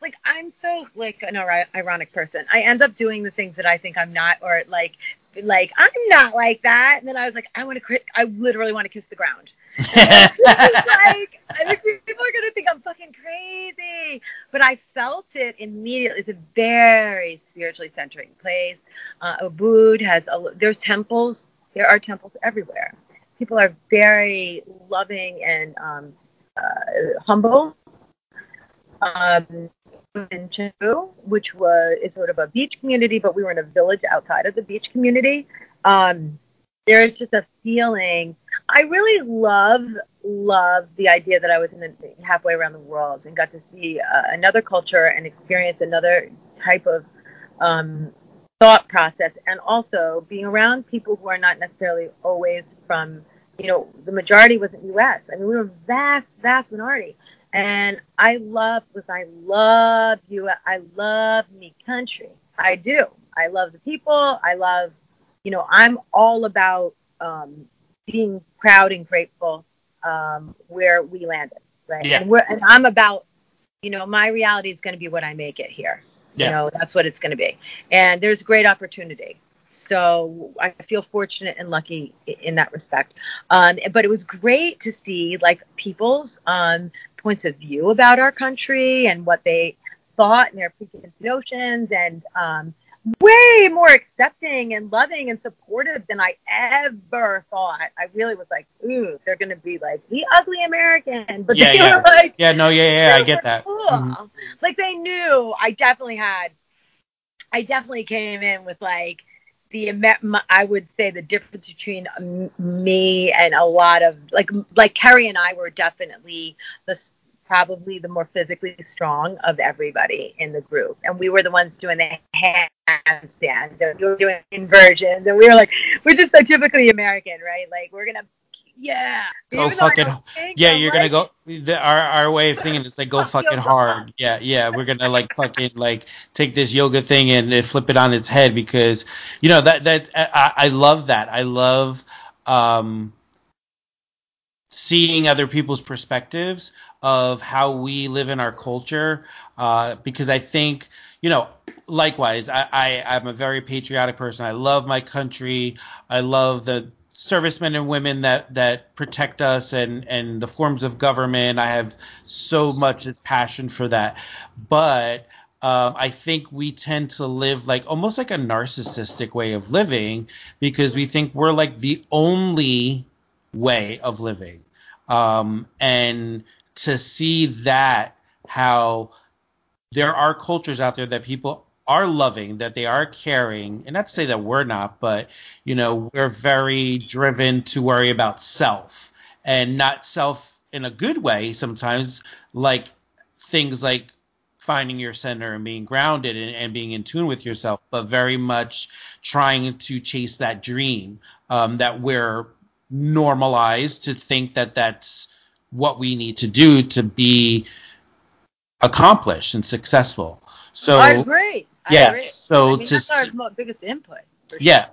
like I'm so like an ironic person. I end up doing the things that I think I'm not or like like I'm not like that. And then I was like I want to I literally want to kiss the ground. Like I think people are gonna think I'm fucking crazy, but I felt it immediately. It's a very spiritually centering place. Uh, Ubud has a, there's temples. There are temples everywhere. People are very loving and um, uh, humble. Um, in Canggu, which was is sort of a beach community, but we were in a village outside of the beach community. Um, there's just a feeling. I really love love the idea that I was in the, halfway around the world and got to see uh, another culture and experience another type of um, thought process, and also being around people who are not necessarily always from. You know, the majority wasn't U.S. I mean, we were a vast, vast minority, and I love was I love you. I love me country. I do. I love the people. I love, you know, I'm all about um, being proud and grateful um, where we landed, right? Yeah. And we're and I'm about, you know, my reality is going to be what I make it here. Yeah. You know, that's what it's going to be. And there's great opportunity. So I feel fortunate and lucky in that respect. Um, but it was great to see like people's um, points of view about our country and what they thought and their preconceived notions and um, way more accepting and loving and supportive than I ever thought. I really was like, ooh, they're going to be like the ugly American. But Yeah, they yeah. were like, yeah, no, yeah, yeah, I get that. Cool. Mhm. Like they knew I definitely had, I definitely came in with like the I would say the difference between um, me and a lot of like like Kerry and I were definitely the probably the more physically strong of everybody in the group, and we were the ones doing the handstand, and we were doing inversions, and we were like we're just so typically American, right? Like we're gonna yeah. Go Even fucking- Yeah, you're gonna go. The, our our way of thinking is like go fucking hard. Yeah, yeah. We're gonna like fucking like take this yoga thing and, flip it on its head because you know that that I, I love that. I love um seeing other people's perspectives of how we live in our culture uh, because I think you know likewise I, I I'm a very patriotic person. I love my country. I love the servicemen and women that that protect us and and the forms of government. I have so much passion for that, but um, I think we tend to live like almost like a narcissistic way of living because we think we're like the only way of living. Um, and to see that how there are cultures out there that people are loving, that they are caring, and not to say that we're not, but you know, we're very driven to worry about self and not self in a good way sometimes, like things like finding your center and being grounded and, and being in tune with yourself, but very much trying to chase that dream um, that we're normalized to think that that's what we need to do to be accomplished and successful. So I agree. I yeah, agree. so I mean, to that's our biggest input. yeah,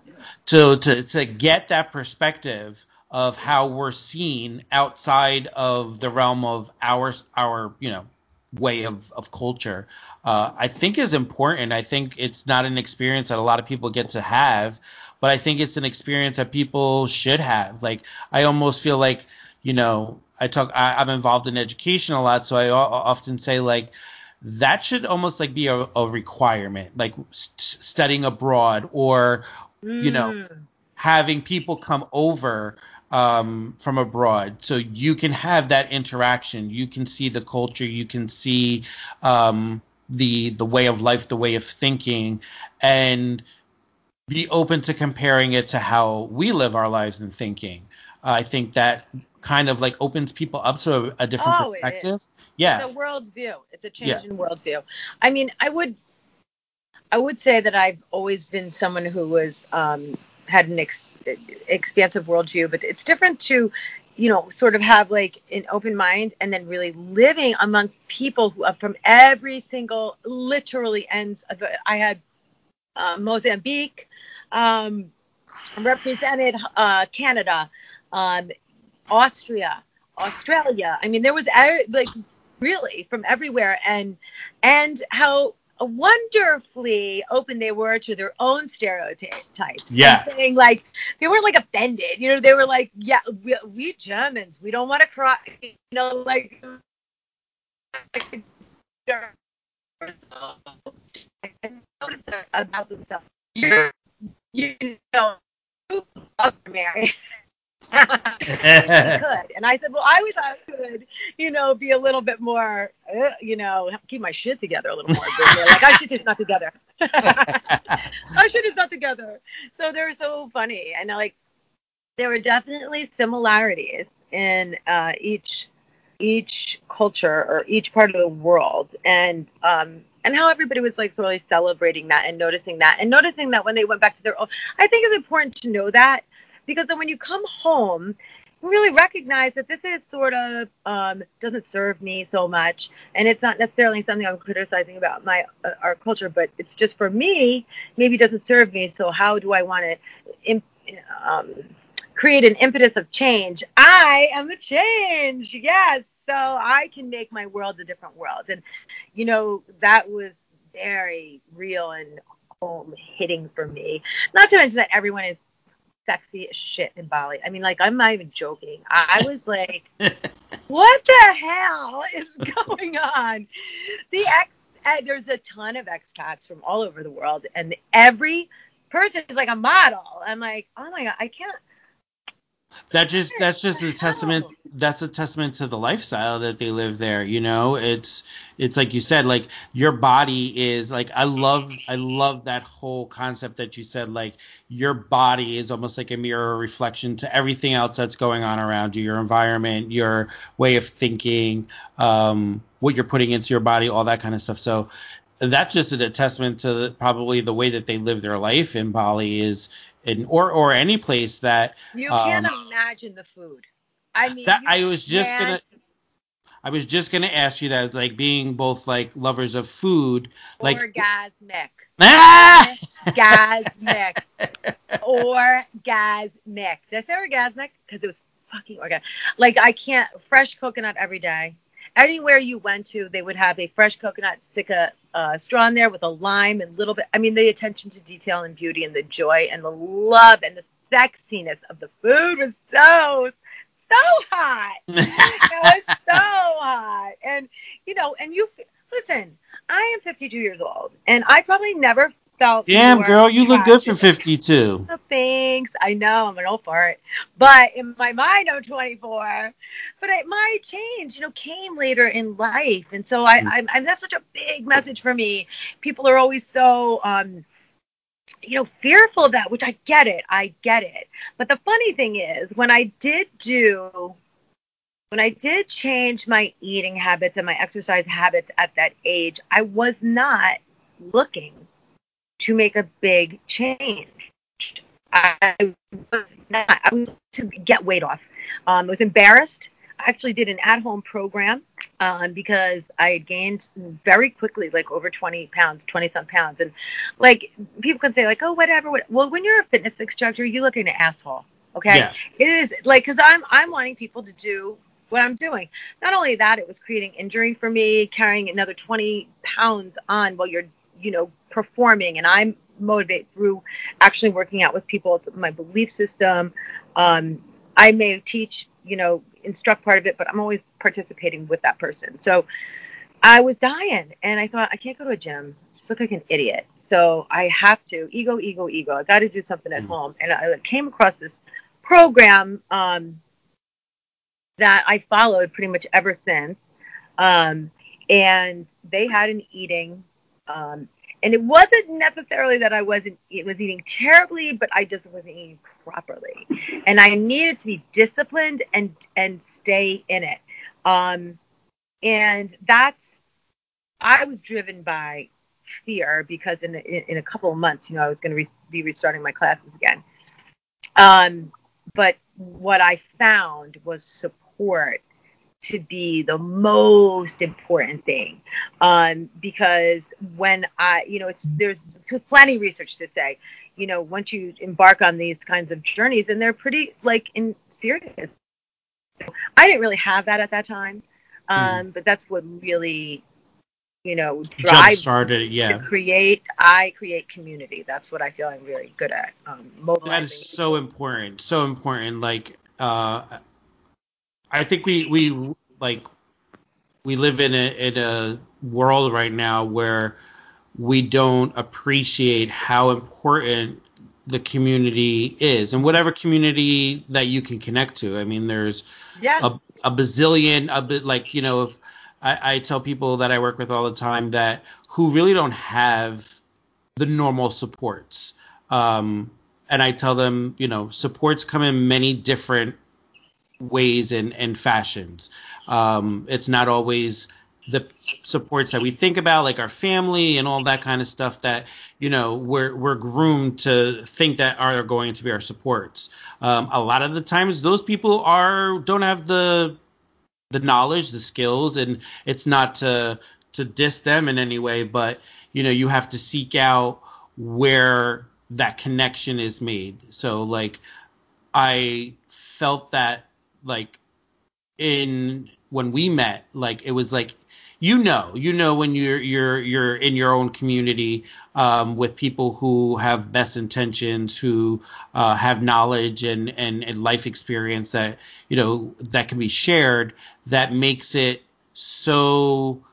sure. to to to get that perspective of how we're seen outside of the realm of our our you know way of of culture, uh, I think is important. I think it's not an experience that a lot of people get to have, but I think it's an experience that people should have. Like I almost feel like you know I talk I, I'm involved in education a lot, so I often say like that should almost like be a, a requirement, like st- studying abroad or you know Mm. having people come over um, from abroad. So you can have that interaction. You can see the culture. You can see um, the the way of life the way of thinking and be open to comparing it to how we live our lives and thinking i think that kind of like opens people up to a, a different Oh, perspective yeah It's a worldview. It's a change Yeah. in worldview. I mean, I would, I would say that I've always been someone who was um, had an ex- expansive worldview, but it's different to, you know, sort of have like an open mind and then really living amongst people who are from every single, literally ends of. I had uh, Mozambique, um, represented uh, Canada, um, Austria, Australia. I mean, there was like really from everywhere, and and how wonderfully open they were to their own stereotypes. Yeah. and saying like they weren't like offended. You know, they were like, yeah, we, we Germans, we don't want to cry. You know, like. about themselves. You know, you love Mary. could. And I said, well, I wish I could, you know, be a little bit more, uh, you know, keep my shit together a little more. Like, our shit is not together. our shit is not together. So they're so funny. And like, there were definitely similarities in uh, each each culture or each part of the world and um and how everybody was like really celebrating that and noticing that and noticing that when they went back to their own i think it's important to know that because then when you come home you really recognize that this is sort of um, doesn't serve me so much. And it's not necessarily something i'm criticizing about my uh, our culture but it's just for me maybe doesn't serve me. So how do i want to um, create an impetus of change? I am the change yes. So i can make my world a different world. And you know that was very real and home hitting for me. Not to mention that everyone is sexy as shit in Bali. I mean, like, I'm not even joking. I, I was like, what the hell is going on? The ex, uh, there's a ton of expats from all over the world, and every person is like a model. I'm like, oh my god, I can't. that just that's just a testament that's a testament to the lifestyle that they live there you know it's it's like you said like your body is like i love i love that whole concept that you said like your body is almost like a mirror reflection to everything else that's going on around you your environment your way of thinking um what you're putting into your body all that kind of stuff so that's just a testament to the, probably the way that they live their life in Bali is in or or any place that You Um, can't imagine the food. I mean, that I was just gonna I was just gonna ask you that like being both like lovers of food like orgasmic. ah! Orgasmic. orgasmic. Did I say orgasmic? Because it was fucking orgasmic. Like I can't fresh coconut every day. Anywhere you went to, they would have a fresh coconut, stick a uh, straw in there with a lime and little bit. I mean, the attention to detail and beauty and the joy and the love and the sexiness of the food was so so hot. it was so hot. And you know, and you listen, I am 52 years old, and I probably never felt. Damn, girl, you look good for 52. Oh, Thanks. I know I'm an old fart, but in my mind I'm 24. But it might change. You know, came later in life, and so I, Mm. I, I that's such a big message for me. People are always so, um, you know, fearful of that, which I get it. I get it. But the funny thing is, when I did do, when I did change my eating habits and my exercise habits at that age, I was not looking to make a big change. I was not. I was to get weight off. Um, I was embarrassed. I actually did an at-home program um, because I had gained very quickly, like over 20 pounds, 20 some pounds, and like people can say like, oh, whatever. what- Well, when you're a fitness instructor, you look like an asshole. Okay, Yeah. it is like because I'm I'm wanting people to do what I'm doing. Not only that, it was creating injury for me, carrying another 20 pounds on while you're you know performing, and I'm motivated through actually working out with people. It's my belief system. Um, I may teach, you know, instruct part of it, but I'm always participating with that person. So I was dying, and I thought I can't go to a gym. Just look like an idiot. So I have to ego, ego, ego. I got to do something at Mhm. home, and I came across this program um, that I followed pretty much ever since. Um, and they had an eating, um, and it wasn't necessarily that I wasn't it was eating terribly, but I just wasn't eating properly, and I needed to be disciplined and and stay in it. Um, and that's I was driven by fear because in a, in a couple of months, you know, I was going to re- be restarting my classes again. Um, but what I found was support to be the most important thing um, because when I, you know, it's there's plenty of research to say, you know, once you embark on these kinds of journeys, and they're pretty like in serious. I didn't really have that at that time, um, but that's what really, you know, Jump drives started, yeah. to create. I create community. That's what I feel I'm very good at. Um. That is so important, so important. Like, uh, I think we we like we live in a in a world right now where we don't appreciate how important the community is, and whatever community that you can connect to. I mean, there's a, a bazillion, a bit like you know, if I, I tell people that I work with all the time that who really don't have the normal supports. Um, and I tell them, you know, supports come in many different ways and, and fashions. Um, it's not always the supports that we think about, like our family and all that kind of stuff that, you know, we're, we're groomed to think that are going to be our supports. Um, a lot of the times those people are, don't have the, the knowledge, the skills, and it's not to, to diss them in any way, but, you know, you have to seek out where that connection is made. So like I felt that like in when we met, like it was like you know, you know when you're you're you're in your own community um, with people who have best intentions, who uh, have knowledge and, and and life experience that you know that can be shared, that makes it so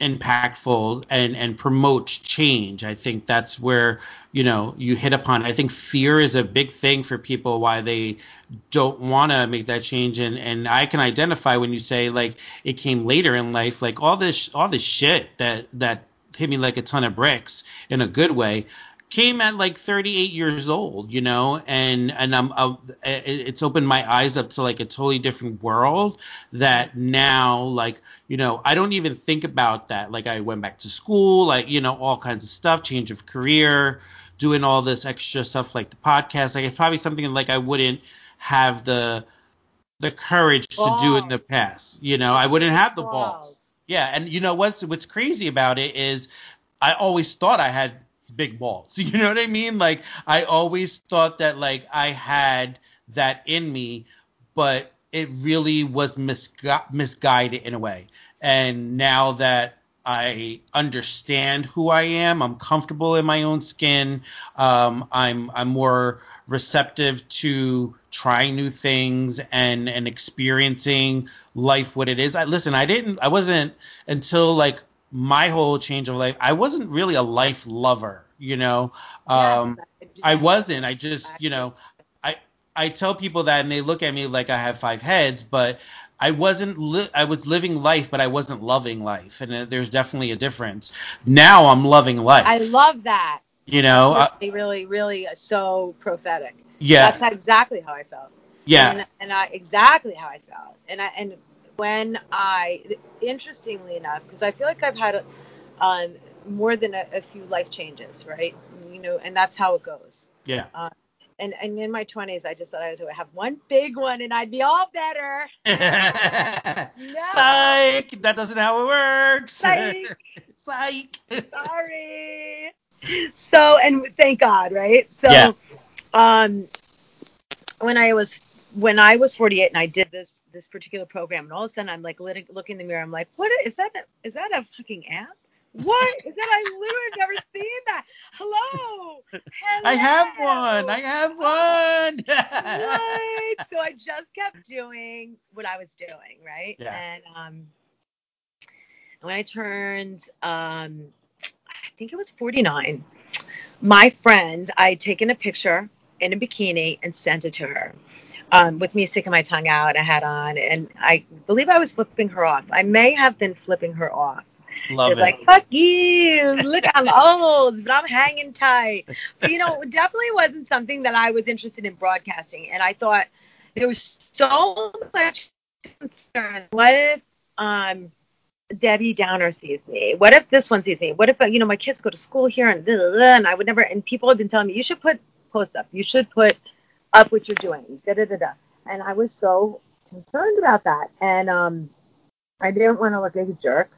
impactful and and promotes change. I think that's where you know you hit upon. I think fear is a big thing for people why they don't want to make that change. And and i can identify when you say like it came later in life like all this all this shit that that hit me like a ton of bricks in a good way came at like 38 years old, you know, and and I'm uh, it- it's opened my eyes up to like a totally different world that now like you know I don't even think about that. Like I went back to school, like you know all kinds of stuff, change of career, doing all this extra stuff like the podcast. Like it's probably something like I wouldn't have the the courage to do in the past. You know, I wouldn't have the balls. Yeah, and you know what's what's crazy about it is I always thought I had big balls. You know what I mean? Like I always thought that like I had that in me, but it really was misgu- misguided in a way. And now that I understand who I am, I'm comfortable in my own skin. Um, I'm I'm more receptive to trying new things and and experiencing life what it is. I listen, I didn't I wasn't until like my whole change of life, I wasn't really a life lover you know. Um, I wasn't. I just, you know, I I tell people that and they look at me like I have five heads, but I wasn't. Li- I was living life, but I wasn't loving life, and uh, there's definitely a difference. Now I'm loving life. I love that. you know. Uh, really, really, really so prophetic. yeah. That's exactly how I felt. yeah. And, and I exactly how I felt. And I and when I interestingly enough, because I feel like I've had um, more than a, a few life changes, right? You know, and that's how it goes. yeah. And and in my 20s, I just thought I would have one big one and I'd be all better. Psych. That doesn't how it works. Psych. Psych. Sorry. So and thank God, right? So Yeah. um when I was when I was 48 and I did this this particular program and all of a sudden I'm like lit- looking in the mirror I'm like what is that is that a fucking app? What is that? I literally have never seen that. Hello. Hello. I have one. I have one. what? So I just kept doing what I was doing, right? Yeah. And um, when I turned, um, I think it was 49, my friend, I had taken a picture in a bikini and sent it to her. Um, with me sticking my tongue out, a hat on, and I believe I was flipping her off. I may have been flipping her off. Love It's it. like, fuck you. Look, I'm old, but I'm hanging tight. But, you know, it definitely wasn't something that I was interested in broadcasting. And I thought there was so much concern. What if um, Debbie Downer sees me? What if this one sees me? What if, uh, you know, my kids go to school here and, blah, blah, blah, and I would never, and people have been telling me, you should put post up. You should put up what you're doing. Da, da, da, da. And I was so concerned about that. And um, I didn't want to look like a jerk.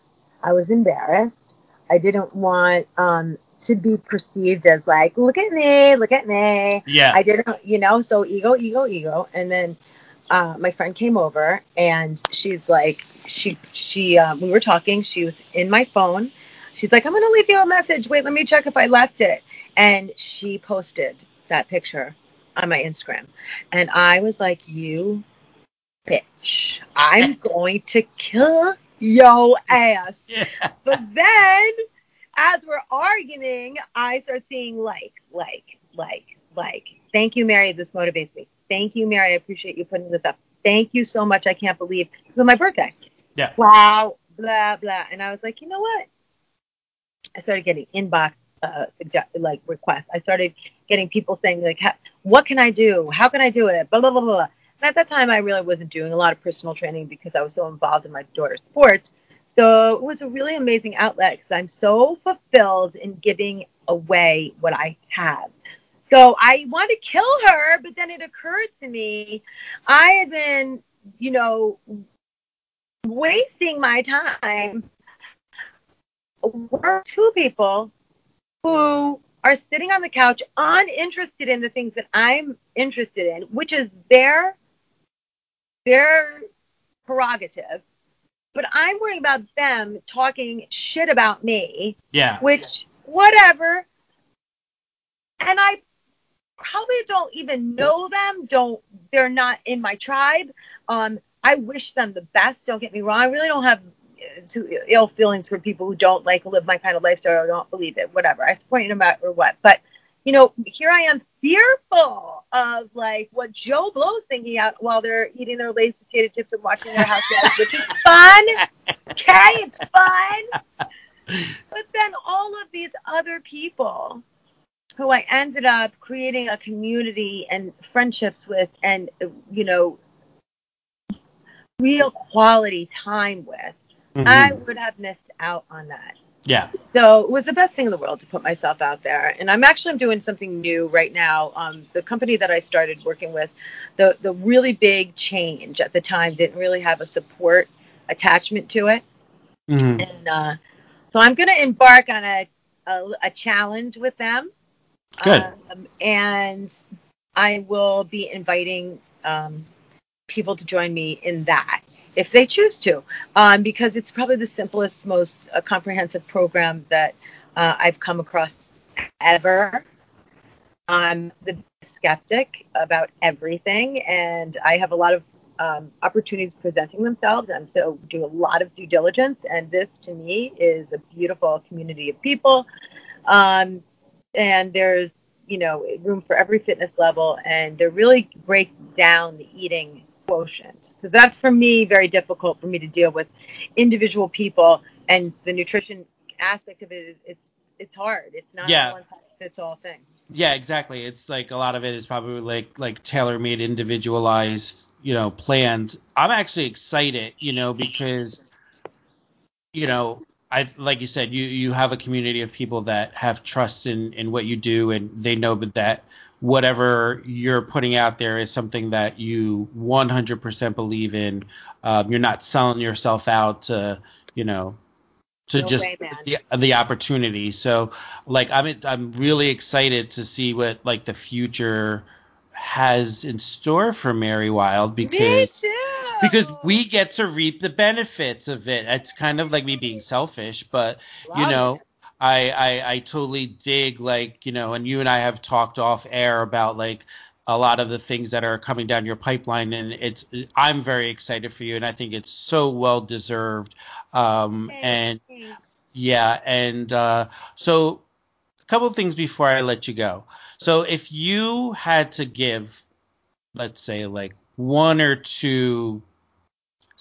I was embarrassed. I didn't want um, to be perceived as like, look at me, look at me. yeah. I didn't, you know, so ego, ego, ego. And then uh, my friend came over and she's like, she, she, um, we were talking. She was in my phone. She's like, I'm going to leave you a message. Wait, let me check if I left it. And she posted that picture on my Instagram. And I was like, you bitch, I'm going to kill yo ass. yeah. But then, as we're arguing, I start seeing like, like, like, like. Thank you, Mary. This motivates me. Thank you, Mary. I appreciate you putting this up. Thank you so much. I can't believe it was my birthday. Yeah. Wow. Blah blah. And I was like, you know what? I started getting inbox uh, like requests. I started getting people saying like, "Ha- what can I do? How can I do it? Blah blah blah blah. And at that time, I really wasn't doing a lot of personal training because I was so involved in my daughter's sports. So it was a really amazing outlet because I'm so fulfilled in giving away what I have. So I want to kill her, but then it occurred to me I had been, you know, wasting my time were two people who are sitting on the couch uninterested in the things that I'm interested in, which is their their prerogative. But I'm worrying about them talking shit about me, Yeah. which whatever. And I probably don't even know them. Don't they're not in my tribe. Um, I wish them the best. Don't get me wrong. I really don't have too ill feelings for people who don't like live my kind of lifestyle or don't believe it. Whatever. I support them out or what. But you know, here I am fearful of like what Joe Blow's thinking out while they're eating their Lay's potato chips and watching their housewives, which is fun. Okay, it's fun. But then all of these other people who I ended up creating a community and friendships with and you know real quality time with, Mhm. I would have missed out on that. yeah. So it was the best thing in the world to put myself out there. And I'm actually doing something new right now. Um, the company that I started working with, the the really big change at the time didn't really have a support attachment to it. Mhm. And uh, so I'm going to embark on a, a a challenge with them. Good. Um, and I will be inviting um, people to join me in that if they choose to, um, because it's probably the simplest, most uh, comprehensive program that uh, I've come across ever. I'm the skeptic about everything, and I have a lot of um, opportunities presenting themselves, and so do a lot of due diligence. And this, to me, is a beautiful community of people. Um, and there's you know room for every fitness level, and they really break down the eating quotient. So that's for me very difficult for me to deal with individual people, and the nutrition aspect of it is it's it's hard. It's not Yeah. one size fits all thing. Yeah, exactly. It's like a lot of it is probably like like tailor-made, individualized, you know, plans. I'm actually excited, you know, because you know, I like you said, you you have a community of people that have trust in in what you do, and they know that whatever you're putting out there is something that you 100% believe in. Um, you're not selling yourself out to, you know, to No just way, the the opportunity. So like I'm I'm really excited to see what like the future has in store for Mary Wilde because because we get to reap the benefits of it. It's kind of like me being selfish, but you know, it. I, I I totally dig like you know, and you and I have talked off air about like a lot of the things that are coming down your pipeline, and it's I'm very excited for you, and I think it's so well deserved. Um, and yeah, and uh, so a couple of things before I let you go. So if you had to give, let's say, like one or two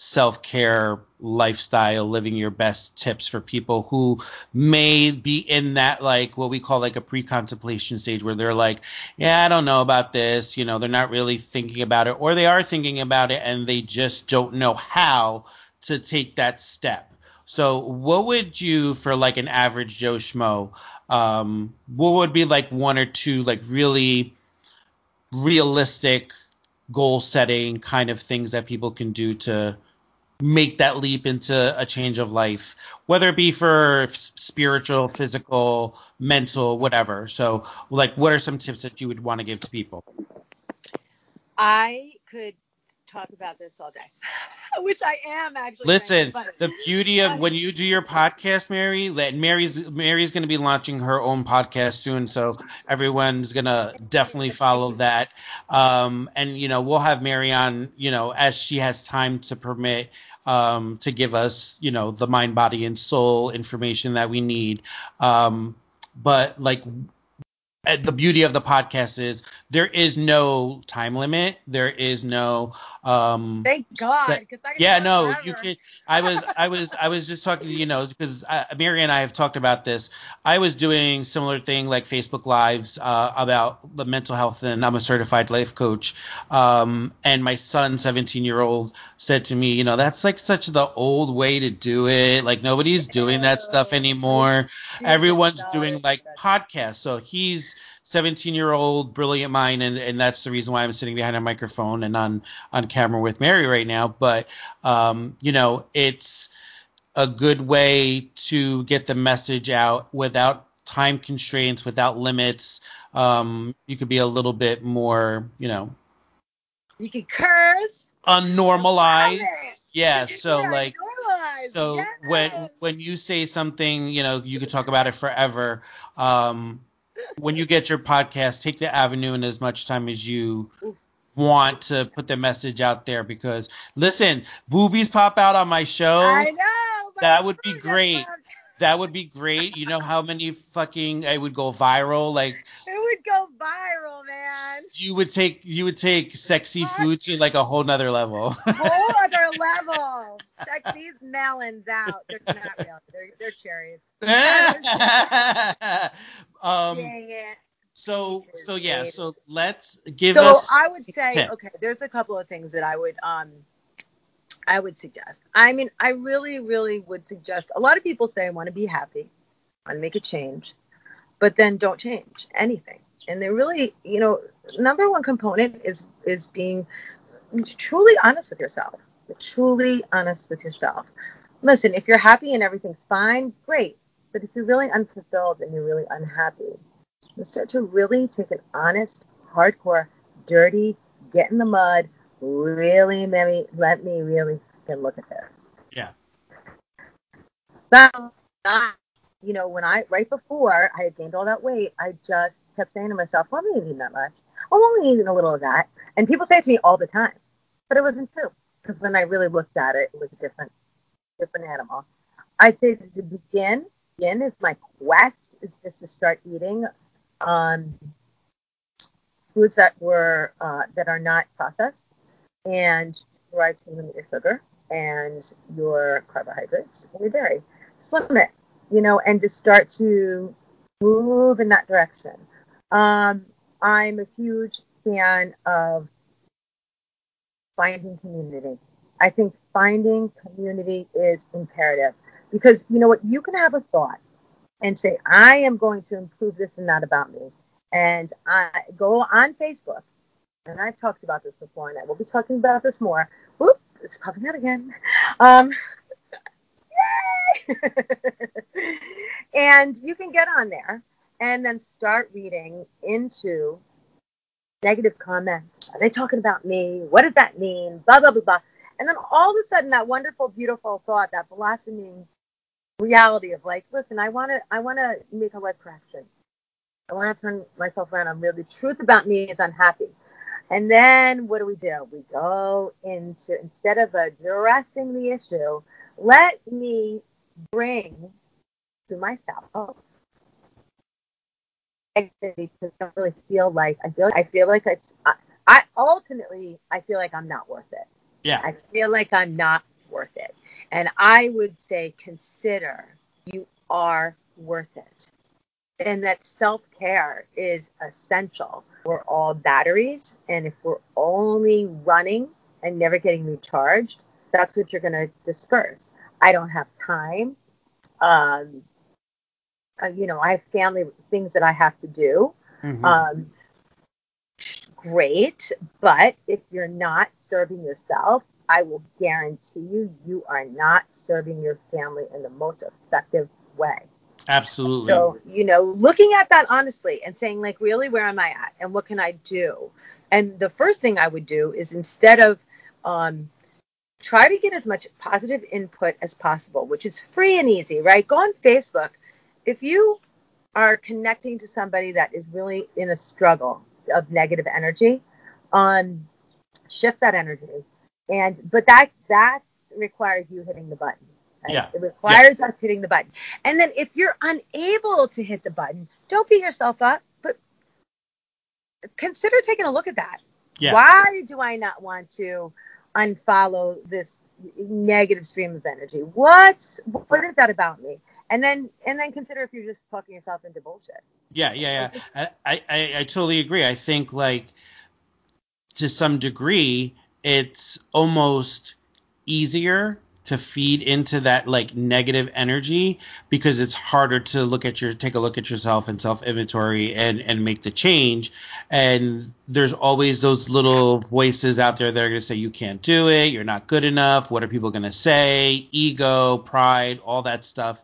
self-care lifestyle living your best tips for people who may be in that like what we call like a pre-contemplation stage where they're like yeah i don't know about this you know they're not really thinking about it or they are thinking about it and they just don't know how to take that step. So what would you for like an average joe schmo um what would be like one or two like really realistic goal setting kind of things that people can do to make that leap into a change of life, whether it be for spiritual, physical, mental, whatever. So, like, what are some tips that you would want to give to people? I could talk about this all day, which I am actually. Listen, the beauty of when you do your podcast, Mary, that Mary's Mary's going to be launching her own podcast soon, so everyone's going to definitely follow that. Um, and you know, we'll have Mary on, you know, as she has time to permit, um, to give us, you know, the mind, body, and soul information that we need. Um, but like uh, the beauty of the podcast is there is no time limit. There is no um Thank God. set- 'cause I could yeah, no, forever. you can. I was, I was, I was just talking, you know, because Mary and I have talked about this. I was doing similar thing like Facebook Lives uh, about the mental health, and I'm a certified life coach. Um, and my son, 17 year old, said to me, you know, that's like such the old way to do it. Like nobody's doing that stuff anymore. Everyone's doing like podcasts. So he's 17 year old brilliant mind and, and that's the reason why i'm sitting behind a microphone and on on camera with mary right now but um you know it's a good way to get the message out without time constraints without limits um you could be a little bit more you know You could curse. unnormalized yeah so Yeah, like so yes. when when you say something, you know, you could talk about it forever. Um, when you get your podcast, take the avenue in as much time as you want to put the message out there. Because listen, boobies pop out on my show. I know. that would be great. That would be great. You know how many fucking it would go viral? Like It would go viral, man. you would take you would take sexy What? food to like a whole nother level. Whole other level. Check these melons out. They're not real. They're, they're cherries. um Dang it. so so yeah so let's give so us I would say, tips. okay, there's a couple of things that I would um I would suggest. I mean, I really, really would suggest. A lot of people say I want to be happy, I want to make a change, but then don't change anything. And they really, you know, number one component is is being truly honest with yourself. Truly honest with yourself. Listen, if you're happy and everything's fine, great. But if you're really unfulfilled and you're really unhappy, you start to really take an honest, hardcore, dirty, get in the mud, really let me let me really look at this. yeah Now, you know, when I right before I had gained all that weight, I just kept saying to myself, well, I'm not eating that much. I'm only eating a little of that. And people say it to me all the time, but it wasn't true because when I really looked at it, it was a different, different animal. I'd say to begin, begin is my quest is just to start eating um, foods that were uh, that are not processed, and try to limit your sugar and your carbohydrates and your dairy. Slim it, you know, and just start to move in that direction. Um, I'm a huge fan of finding community. I think finding community is imperative because you know what? You can have a thought and say, I am going to improve this and that about me. And I go on Facebook, and I've talked about this before, and I will be talking about this more. Whoop, it's popping out again. Um, yay! and you can get on there and then start reading into negative comments. Are they talking about me? What does that mean? Blah, blah, blah, blah. And then all of a sudden, that wonderful, beautiful thought, that blossoming reality of like, listen, I want to, I want to make a life correction. I want to turn myself around. I'm real. The truth about me is I'm unhappy. And then what do we do? We go into instead of addressing the issue, let me bring to myself because I don't really feel like I feel I feel like it's I, I ultimately I feel like I'm not worth it. Yeah. I feel like I'm not worth it. And I would say consider you are worth it. And that self care is essential. We're all batteries. And if we're only running and never getting recharged, that's what you're going to disperse. I don't have time. Um, uh, you know, I have family things that I have to do. Mhm. Um, great. But if you're not serving yourself, I will guarantee you, you are not serving your family in the most effective way. Absolutely. So, you know, looking at that honestly and saying, like, really, where am I at and what can I do? And the first thing I would do is instead of um, try to get as much positive input as possible, which is free and easy, right? Go on Facebook. If you are connecting to somebody that is really in a struggle of negative energy, um, shift that energy. And but that that requires you hitting the button. right? Yeah. It requires us hitting the button. And then if you're unable to hit the button, don't beat yourself up, but consider taking a look at that. Yeah. Why do I not want to unfollow this negative stream of energy? What's what is that about me? And then and then consider if you're just talking yourself into bullshit. Yeah, yeah, yeah. I, I, I totally agree. I think like to some degree, it's almost easier to feed into that like negative energy because it's harder to look at your take a look at yourself and self inventory and and make the change. And there's always those little voices out there that are going to say you can't do it. You're not good enough. What are people going to say? Ego pride all that stuff.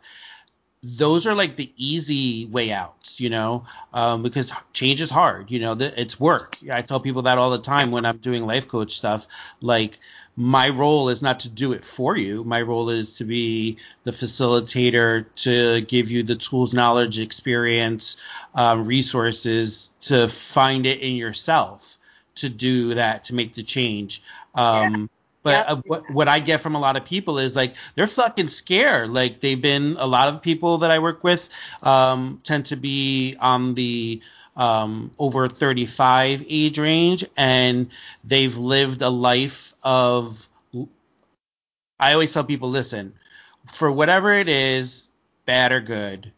Those are like the easy way you know, um, because change is hard. You know, the, it's work. I tell people that all the time when I'm doing life coach stuff. Like, my role is not to do it for you. My role is to be the facilitator to give you the tools, knowledge, experience, um, resources to find it in yourself to do that, to make the change. Um, but Yep. uh, what what I get from a lot of people is like they're fucking scared. Like they've been a lot of people that I work with um, tend to be on the um, over 35 age range, and they've lived a life of. I always tell people, listen, for whatever it is, bad or good,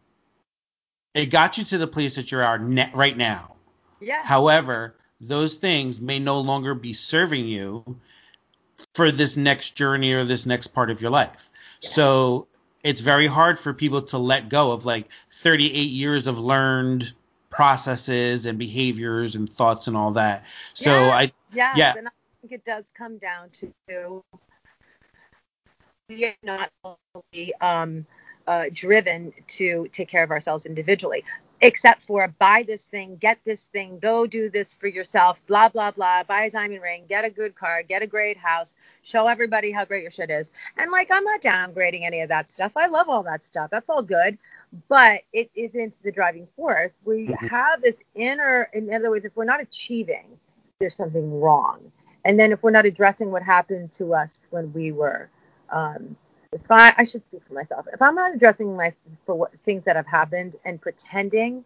it got you to the place that you are ne- right now. Yeah. However, those things may no longer be serving you for this next journey or this next part of your life. So it's very hard for people to let go of like 38 years of learned processes and behaviors and thoughts and all that. So Yes, I yes, yeah. and I think it does come down to we are not only um, uh, driven to take care of ourselves individually, except for buy this thing, get this thing, go do this for yourself, blah blah blah, buy a diamond ring, get a good car, get a great house, show everybody how great your shit is. And like I'm not downgrading any of that stuff. I love all that stuff. That's all good. But it isn't the driving force. We have this inner in other words, if we're not achieving, there's something wrong. And then if we're not addressing what happened to us when we were um, if I, I should speak for myself. If I'm not addressing my for what things that have happened and pretending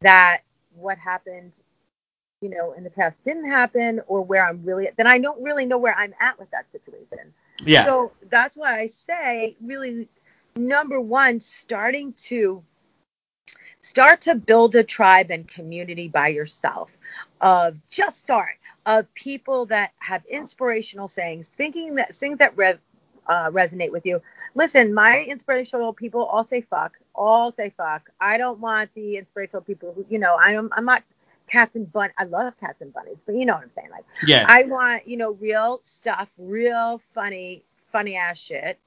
that what happened, you know, in the past didn't happen or where I'm really then I don't really know where I'm at with that situation. Yeah. So that's why I say really number one, starting to start to build a tribe and community by yourself of just start of people that have inspirational sayings thinking that things that rev, uh, resonate with you listen my inspirational people all say fuck all say fuck i don't want the inspirational people who you know i'm i'm not cats and bun i love cats and bunnies but you know what i'm saying like Yeah. i want you know real stuff real funny funny ass shit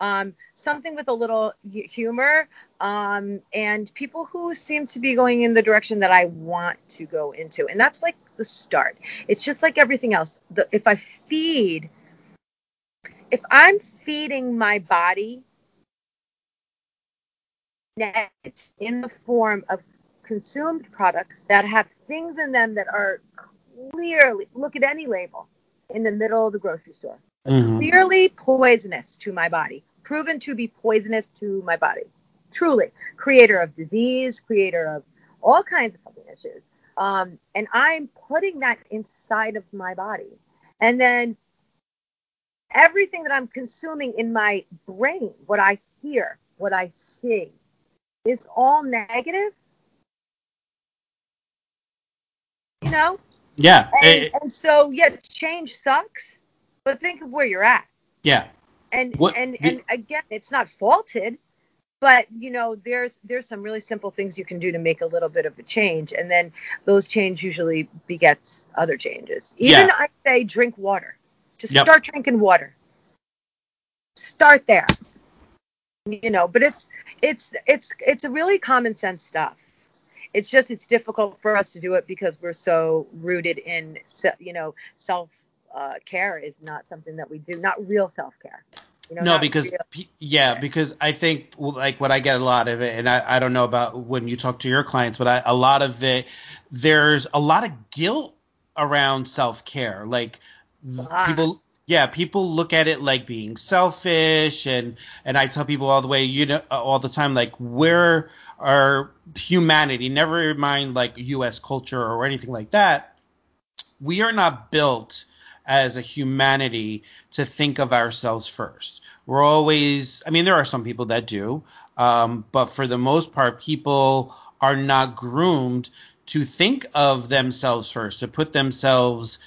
um, something with a little humor um, and people who seem to be going in the direction that I want to go into. And that's like the start. It's just like everything else. The, if I feed, if I'm feeding my body in the form of consumed products that have things in them that are clearly, look at any label in the middle of the grocery store Mhm. clearly poisonous to my body, proven to be poisonous to my body. Truly, creator of disease, creator of all kinds of fucking issues. Um, and I'm putting that inside of my body. And then everything that I'm consuming in my brain, what I hear, what I see, is all negative. You know? Yeah. And, Eh, and so, yeah, change sucks, but think of where you're at. yeah. and What- and the- and again it's not faulted but you know there's there's some really simple things you can do to make a little bit of a change and then those change usually begets other changes even Yeah. i say drink water just Yep. start drinking water. Start there. You know but it's it's it's it's a really common sense stuff. It's just it's difficult for us to do it because we're so rooted in you know self uh, care is not something that we do not real self care you know no, because yeah, because I think like what I get a lot of it, and I, I don't know about when you talk to your clients, but I, a lot of it, there's a lot of guilt around self care. Like Ah. people, yeah, people look at it like being selfish, and and I tell people all the way, you know, all the time, like where our humanity, never mind like U.S. culture or anything like that, we are not built as a humanity to think of ourselves first. We're always, I mean, there are some people that do, um, but for the most part, people are not groomed to think of themselves first, to put themselves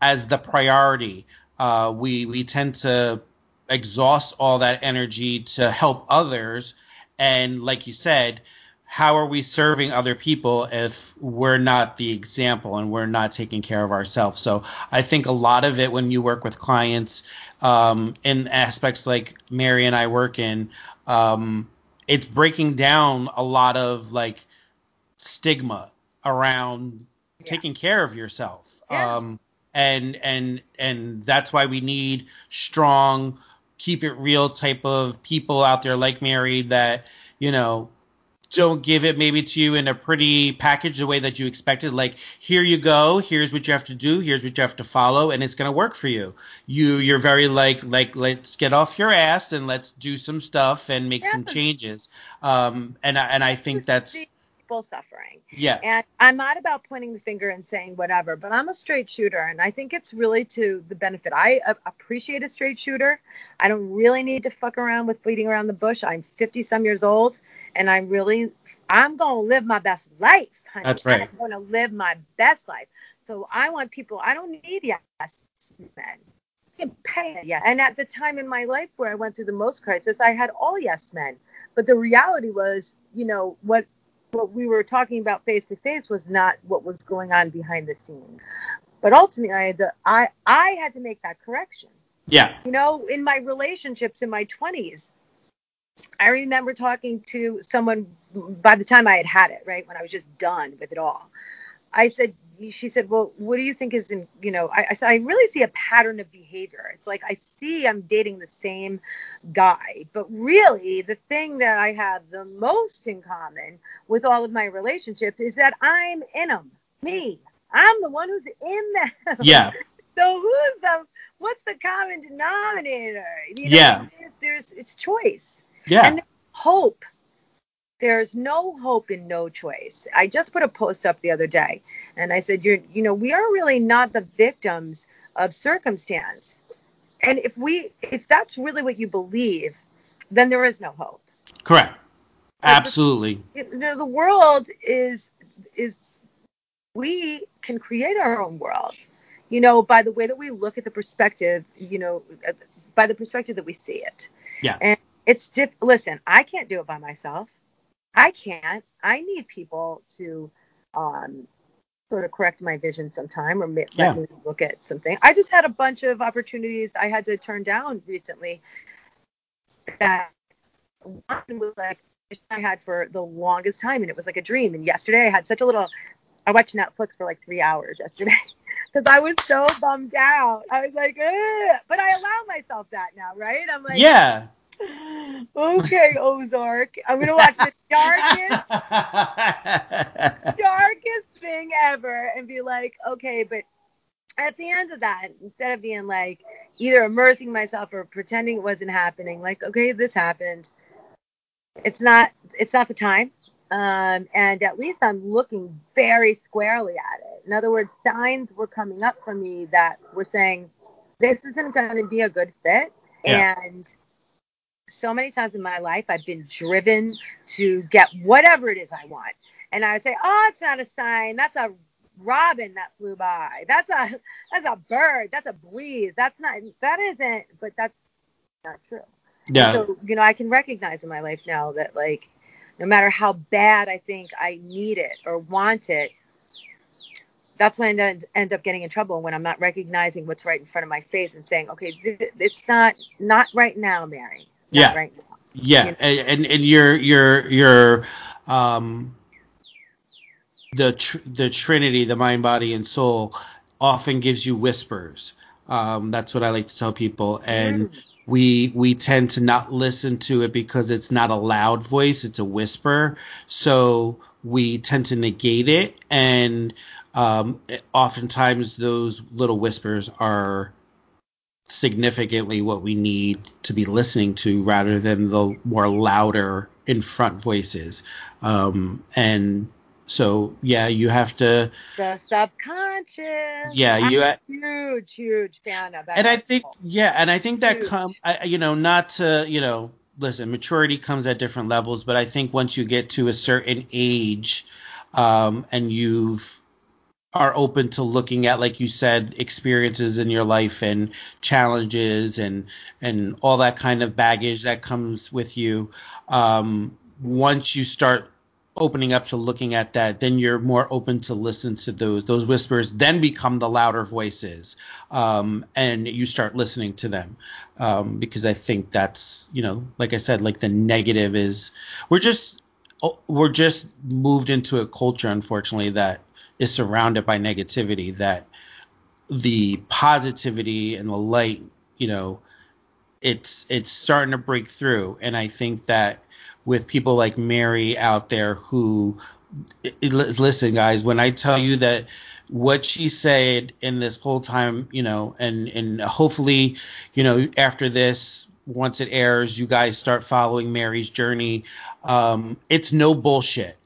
as the priority. Uh, we we tend to exhaust all that energy to help others, and like you said, how are we serving other people if we're not the example and we're not taking care of ourselves? So I think a lot of it when you work with clients um, in aspects like Mary and I work in, um, it's breaking down a lot of like stigma around Yeah. taking care of yourself. Yeah. Um, and and and that's why we need strong, keep it real type of people out there like Mary that you know don't give it maybe to you in a pretty package the way that you expected. Like here you go here's what you have to do here's what you have to follow and it's going to work for you. You you're very like like let's get off your ass and let's do some stuff and make some changes. Um and I, and I think that's people suffering. yeah And I'm not about pointing the finger and saying whatever, but I'm a straight shooter, and I think it's really to the benefit. I a- appreciate a straight shooter. I don't really need to fuck around with bleeding around the bush. I'm 50 some years old, and I'm really I'm gonna live my best life, honey. That's right. I'm gonna live my best life. So I want people. I don't need yes men. I can pay it, yeah. And at the time in my life where I went through the most crisis, I had all yes men. But the reality was, you know, what what we were talking about face to face was not what was going on behind the scenes. But ultimately, I had to I I had to make that correction. yeah You know, in my relationships in my 20s, I remember talking to someone by the time I had had it, right, when I was just done with it all. I said, she said, well, what do you think is in, you know, I, I I really see a pattern of behavior. It's like I see I'm dating the same guy, but really the thing that I have the most in common with all of my relationships is that I'm in them. Me. I'm the one who's in them. yeah So who's the what's the common denominator? You know, Yeah. There's, there's it's choice yeah and hope. There's no hope in no choice. I just put a post up the other day and I said, you're, you know, we are really not the victims of circumstance. And if we, if that's really what you believe, then there is no hope. Correct. Absolutely. You know, the world is, is, we can create our own world, you know, by the way that we look at the perspective, you know, by the perspective that we see it. Yeah. And it's diff- listen, I can't do it by myself. I can't. I need people to um, sort of correct my vision sometime or ma- Yeah. let me look at something. I just had a bunch of opportunities I had to turn down recently that one was like I had for the longest time and it was like a dream. And yesterday I had such a little I watched Netflix for like three hours yesterday because I was so bummed out. I was like, Ugh. but I allow myself that now, right? I'm like, yeah. Okay, Ozark. I'm gonna watch the darkest, darkest thing ever and be like, okay, but at the end of that, instead of being like either immersing myself or pretending it wasn't happening, like, okay, this happened. It's not it's not the time. Um, and at least I'm looking very squarely at it. In other words, signs were coming up for me that were saying this isn't going to be a good fit. Yeah. And so many times in my life, I've been driven to get whatever it is I want. And I would say, oh, it's not a sign. That's a robin that flew by. That's a that's a bird. That's a breeze. That's not that isn't. But that's not true. yeah. So you know, I can recognize in my life now that like, no matter how bad I think I need it or want it, that's when I end, end up getting in trouble when I'm not recognizing what's right in front of my face and saying, okay, th- it's not not right now, Mary. Yeah. Right. Yeah, and and, and your your your um the tr- the Trinity, the mind, body, and soul, often gives you whispers. Um, that's what I like to tell people, and we we tend to not listen to it because it's not a loud voice; it's a whisper. So we tend to negate it, and um, oftentimes those little whispers are significantly what we need to be listening to rather than the more louder in front voices. Um, and so, yeah, you have to, The subconscious. Yeah, you- a huge, huge fan of that. and I think, yeah, and I think that come, I, you know, not to, you know, listen, maturity comes at different levels, but I think once you get to a certain age, um, and you've are open to looking at like you said experiences in your life and challenges and and all that kind of baggage that comes with you. Um, once you start opening up to looking at that then you're more open to listen to those those whispers then become the louder voices um, and you start listening to them. Um, because i think that's you know like i said like the negative is we're just Oh, we're just moved into a culture unfortunately that is surrounded by negativity that the positivity and the light you know it's it's starting to break through. And i think that with people like mary out there who listen guys when i tell you that what she said in this whole time you know and and hopefully you know after this once it airs you guys start following mary's journey um it's no bullshit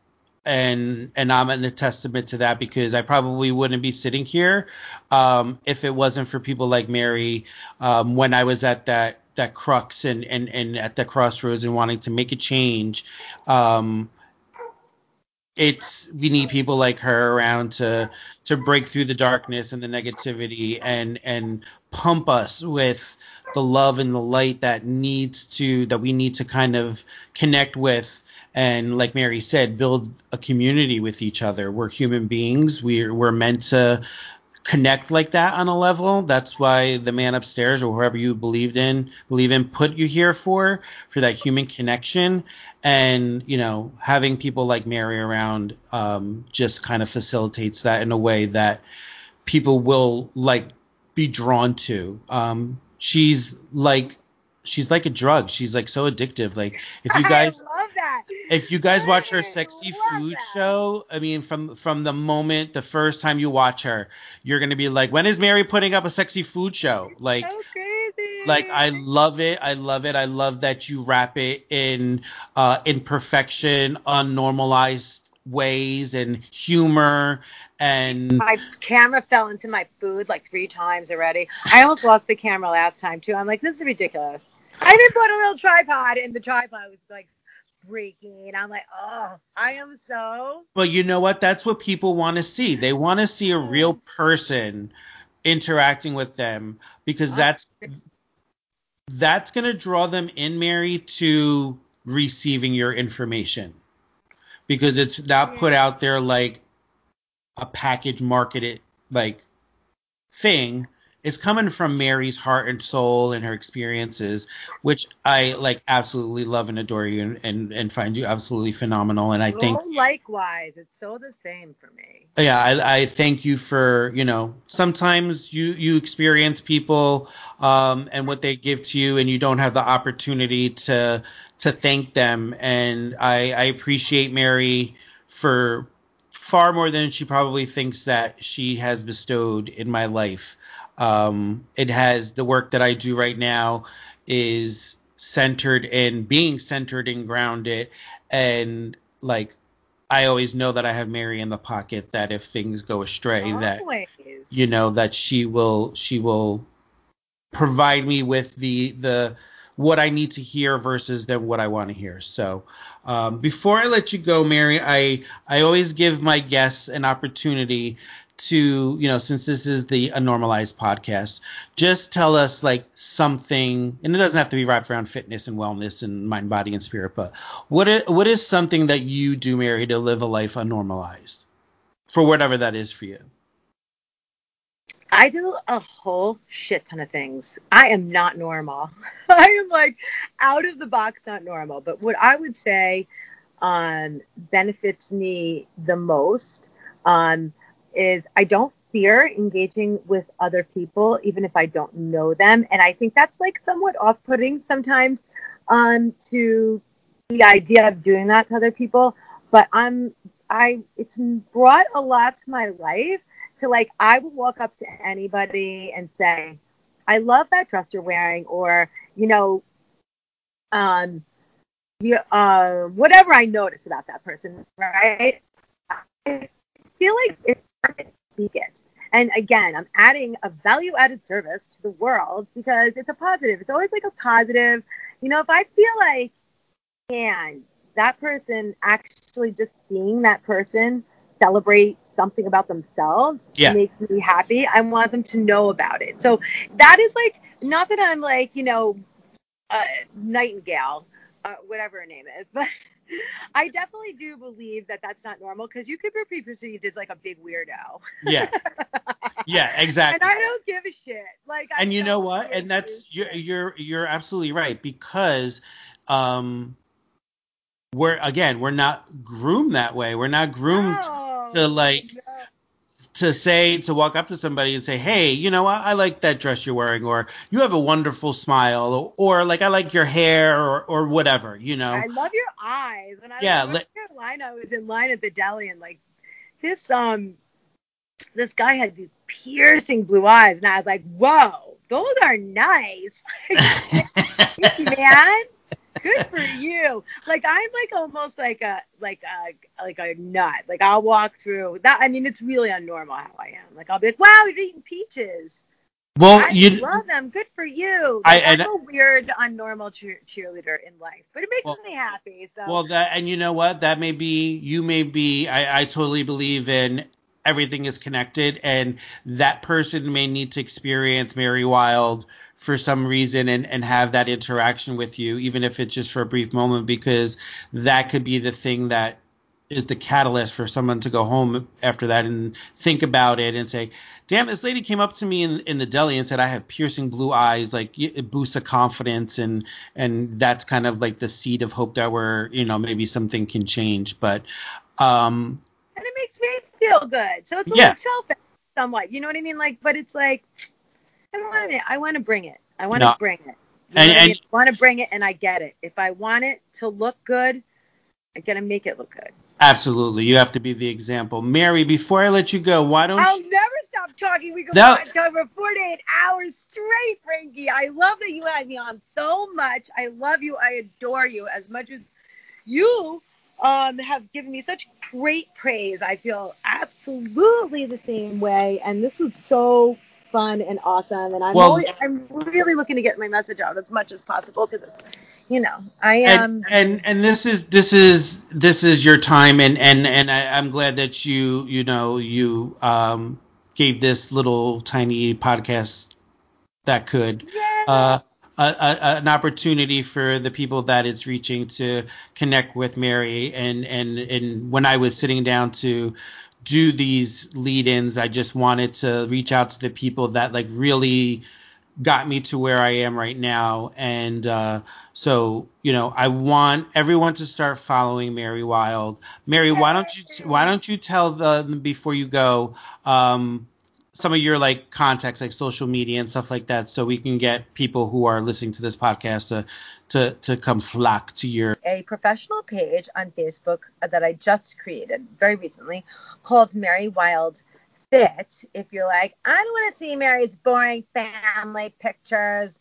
and and I'm a testament to that because I probably wouldn't be sitting here um, if it wasn't for people like Mary um, when I was at that that crux and, and and at the crossroads and wanting to make a change. Um, it's we need people like her around to to break through the darkness and the negativity and and pump us with the love and the light that needs to that we need to kind of connect with and like Mary said, build a community with each other. We're human beings. We're we're meant to connect like that on a level. That's why the man upstairs or whoever you believed in believe in put you here for for that human connection. And you know, having people like Mary around um, just kind of facilitates that in a way that people will like be drawn to. Um, she's like she's like a drug. She's like so addictive. Like if you guys that. if you guys watch her sexy food that. show, I mean from from the moment the first time you watch her, you're gonna be like, when is Mary putting up a sexy food show? Like So crazy. like I love it. I love it. I love that you wrap it in uh, imperfection, unnormalized ways, and humor. And My camera fell into my food like three times already. I almost lost the camera last time too. I'm like, this is ridiculous. I didn't put a little tripod, and the tripod was like breaking. I'm like, oh, I am so. but you know what? That's what people want to see. They want to see a real mm-hmm. person interacting with them because that's that's going to draw them in, Mary, to receiving your information because it's not put out there like a package marketed like thing. It's coming from Mary's heart and soul and her experiences, which I like absolutely love and adore you and, and, and find you absolutely phenomenal. And I think oh, likewise, it's so the same for me. yeah I, I thank you for you know sometimes you you experience people um and what they give to you and you don't have the opportunity to to thank them and i i appreciate mary for far more than she probably thinks that she has bestowed in my life um it has the work that i do right now is centered in being centered and grounded and like I always know that I have Mary in the pocket that if things go astray that you know that she will she will provide me with the the what I need to hear versus then what I want to hear. So um, before I let you go, Mary, I I always give my guests an opportunity to you know since this is the Unnormalized podcast, just tell us like something, and it doesn't have to be wrapped around fitness and wellness and mind, body, and spirit, but what is, what is something that you do, Mary, to live a life unnormalized, for whatever that is for you. I do a whole shit ton of things. I am not normal. I am like out of the box, not normal. But what I would say um, benefits me the most um, is I don't fear engaging with other people, even if I don't know them. And I think that's like somewhat off putting sometimes um, to the idea of doing that to other people. But I'm, I, it's brought a lot to my life to like I will walk up to anybody and say, I love that dress you're wearing, or you know, um, you uh, whatever I notice about that person, right? I feel like it's speak it. And again, I'm adding a value added service to the world because it's a positive. It's always like a positive. You know, if I feel like, man, that person actually just seeing that person celebrate something about themselves Yeah. makes me happy. I want them to know about it. So that is like not that I'm like, you know, uh, Nightingale, uh, whatever her name is, but I definitely do believe that that's not normal because you could be perceived as like a big weirdo. Yeah. Yeah, exactly. And. I don't give a shit. Like, I and you know what and that's you're you're you're absolutely right because um we're again we're not groomed that way we're not groomed No, to like. To say to walk up to somebody and say hey you know what i like that dress you're wearing or you have a wonderful smile or, or like i like your hair or or whatever you know I love your eyes. When I Yeah, was in Carolina, I was in line at the deli and like this um this guy had these piercing blue eyes and I was like, Whoa, those are nice. Man. Good for you. Like I'm like almost like a like a like a nut. Like I'll walk through that. I mean, it's really unnormal how I am. Like I'll be like, Wow, you're eating peaches. well I you love them. Good for you. Like, I, am a weird, unnormal cheer- cheerleader in life, but it makes Well- me happy. So Well, that and you know what? That may be you may be. I, I totally believe in everything is connected, and that person may need to experience Mary Wilde for some reason and and have that interaction with you, even if it's just for a brief moment, because that could be the thing that is the catalyst for someone to go home after that and think about it and say, damn, this lady came up to me in, in the deli and said I have piercing blue eyes, like it boosts a confidence and and that's kind of like the seed of hope that we're, you know, maybe something can change. But um and it makes me feel good. So it's a Yeah. little selfish, somewhat. You know what I mean? Like, but it's like I want it. I want to bring it. I want to No. bring it. You And- what I mean? I want to bring it, and I get it. If I want it to look good, I gotta make it look good. absolutely, you have to be the example. Mary, before I let you go, why don't I'll you never stop talking. We go No. for 48 hours straight, Frankie. I love that you had me on so much. I love you. I adore you as much as you um, have given me such great praise. I feel absolutely the same way, and this was so fun and awesome. And I'm Well- always, I'm really looking to get my message out as much as possible because it's, you know, I am. and and and this is this is this is your time and and and I, I'm glad that you you know you um gave this little tiny podcast that could yeah. uh a, a, an opportunity for the people that it's reaching to connect with Mary and and and when I was sitting down to do these lead-ins I just wanted to reach out to the people that like really got me to where I am right now. And uh, so, you know, I want everyone to start following Mary Wilde. Mary, why don't you why don't you tell them before you go um, some of your like contacts, like social media and stuff like that, so we can get people who are listening to this podcast to to to come flock to your. a professional page on Facebook that I just created very recently called Mary Wilde Fit. If you're like, I don't want to see Mary's boring family pictures,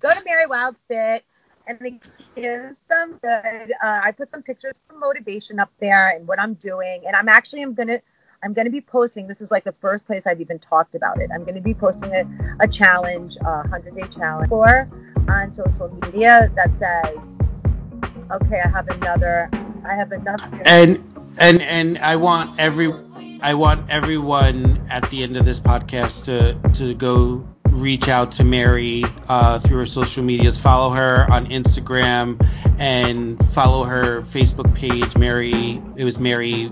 go to Mary Wilde Fit. And it gives some good. Uh, I put some pictures of motivation up there and what I'm doing. And I'm actually I'm gonna I'm gonna be posting. This is like the first place I've even talked about it. I'm gonna be posting a, a challenge, a hundred day challenge for on social media that says okay, I have another, I have enough. and and and I want every I want everyone at the end of this podcast to to go reach out to Mary uh, through her social medias. Follow her on Instagram and follow her Facebook page. Mary, it was Mary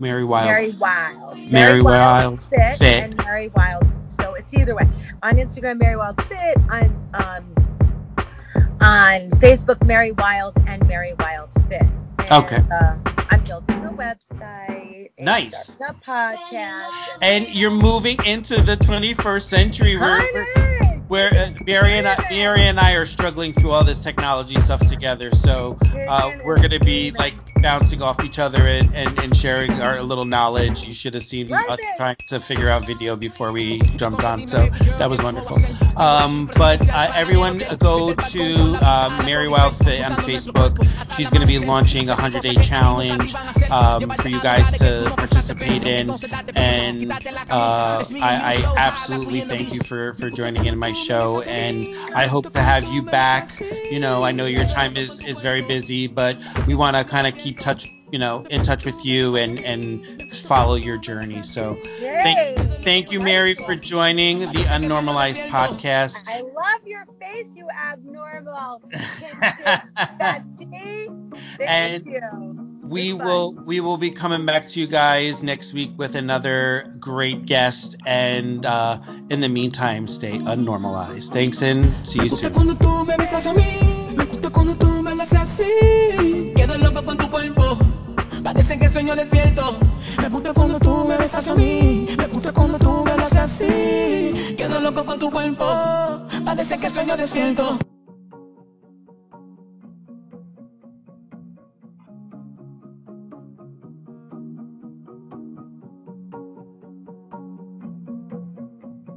Mary Wilde. Mary Wilde. Mary Wilde Fit, Fit. and Mary Wilde. So it's either way. On Instagram, Mary Wilde Fit. On um, on Facebook, Mary Wilde and Mary Wilde Fit. And, Okay. Uh, I'm building a website. Nice. A podcast. And you're moving into the 21st century. Where, where, Honey! where uh, Mary and I, Mary and I are struggling through all this technology stuff together. So uh, we're gonna be like bouncing off each other and, and, and sharing our little knowledge. You should have seen us trying to figure out video before we jumped on. So that was wonderful. Um, but uh, everyone go to um, Mary Wilde Fit on Facebook. She's gonna be launching a 100 day challenge um, for you guys to participate in. And uh, I, I absolutely thank you for, for joining in my show. And I hope to have you back. You know, I know your time is, is very busy, but we want to kind of keep touch, you know, in touch with you and, and follow your journey. So thank, thank you, Mary, for joining the Unnormalized podcast. I love your face, you abnormal. And you. We It's will we will be coming back to you guys next week with another great guest and uh, in the meantime stay unnormalized thanks and see you soon cuando tú me besas a mí, me gusta cuando tú me lo haces así. Quedo loco con tu cuerpo, parece que sueño despierto. Me gusta cuando tú me besas a mí, me gusta cuando tú me haces así. Quedo loco con tu cuerpo, parece que sueño despierto.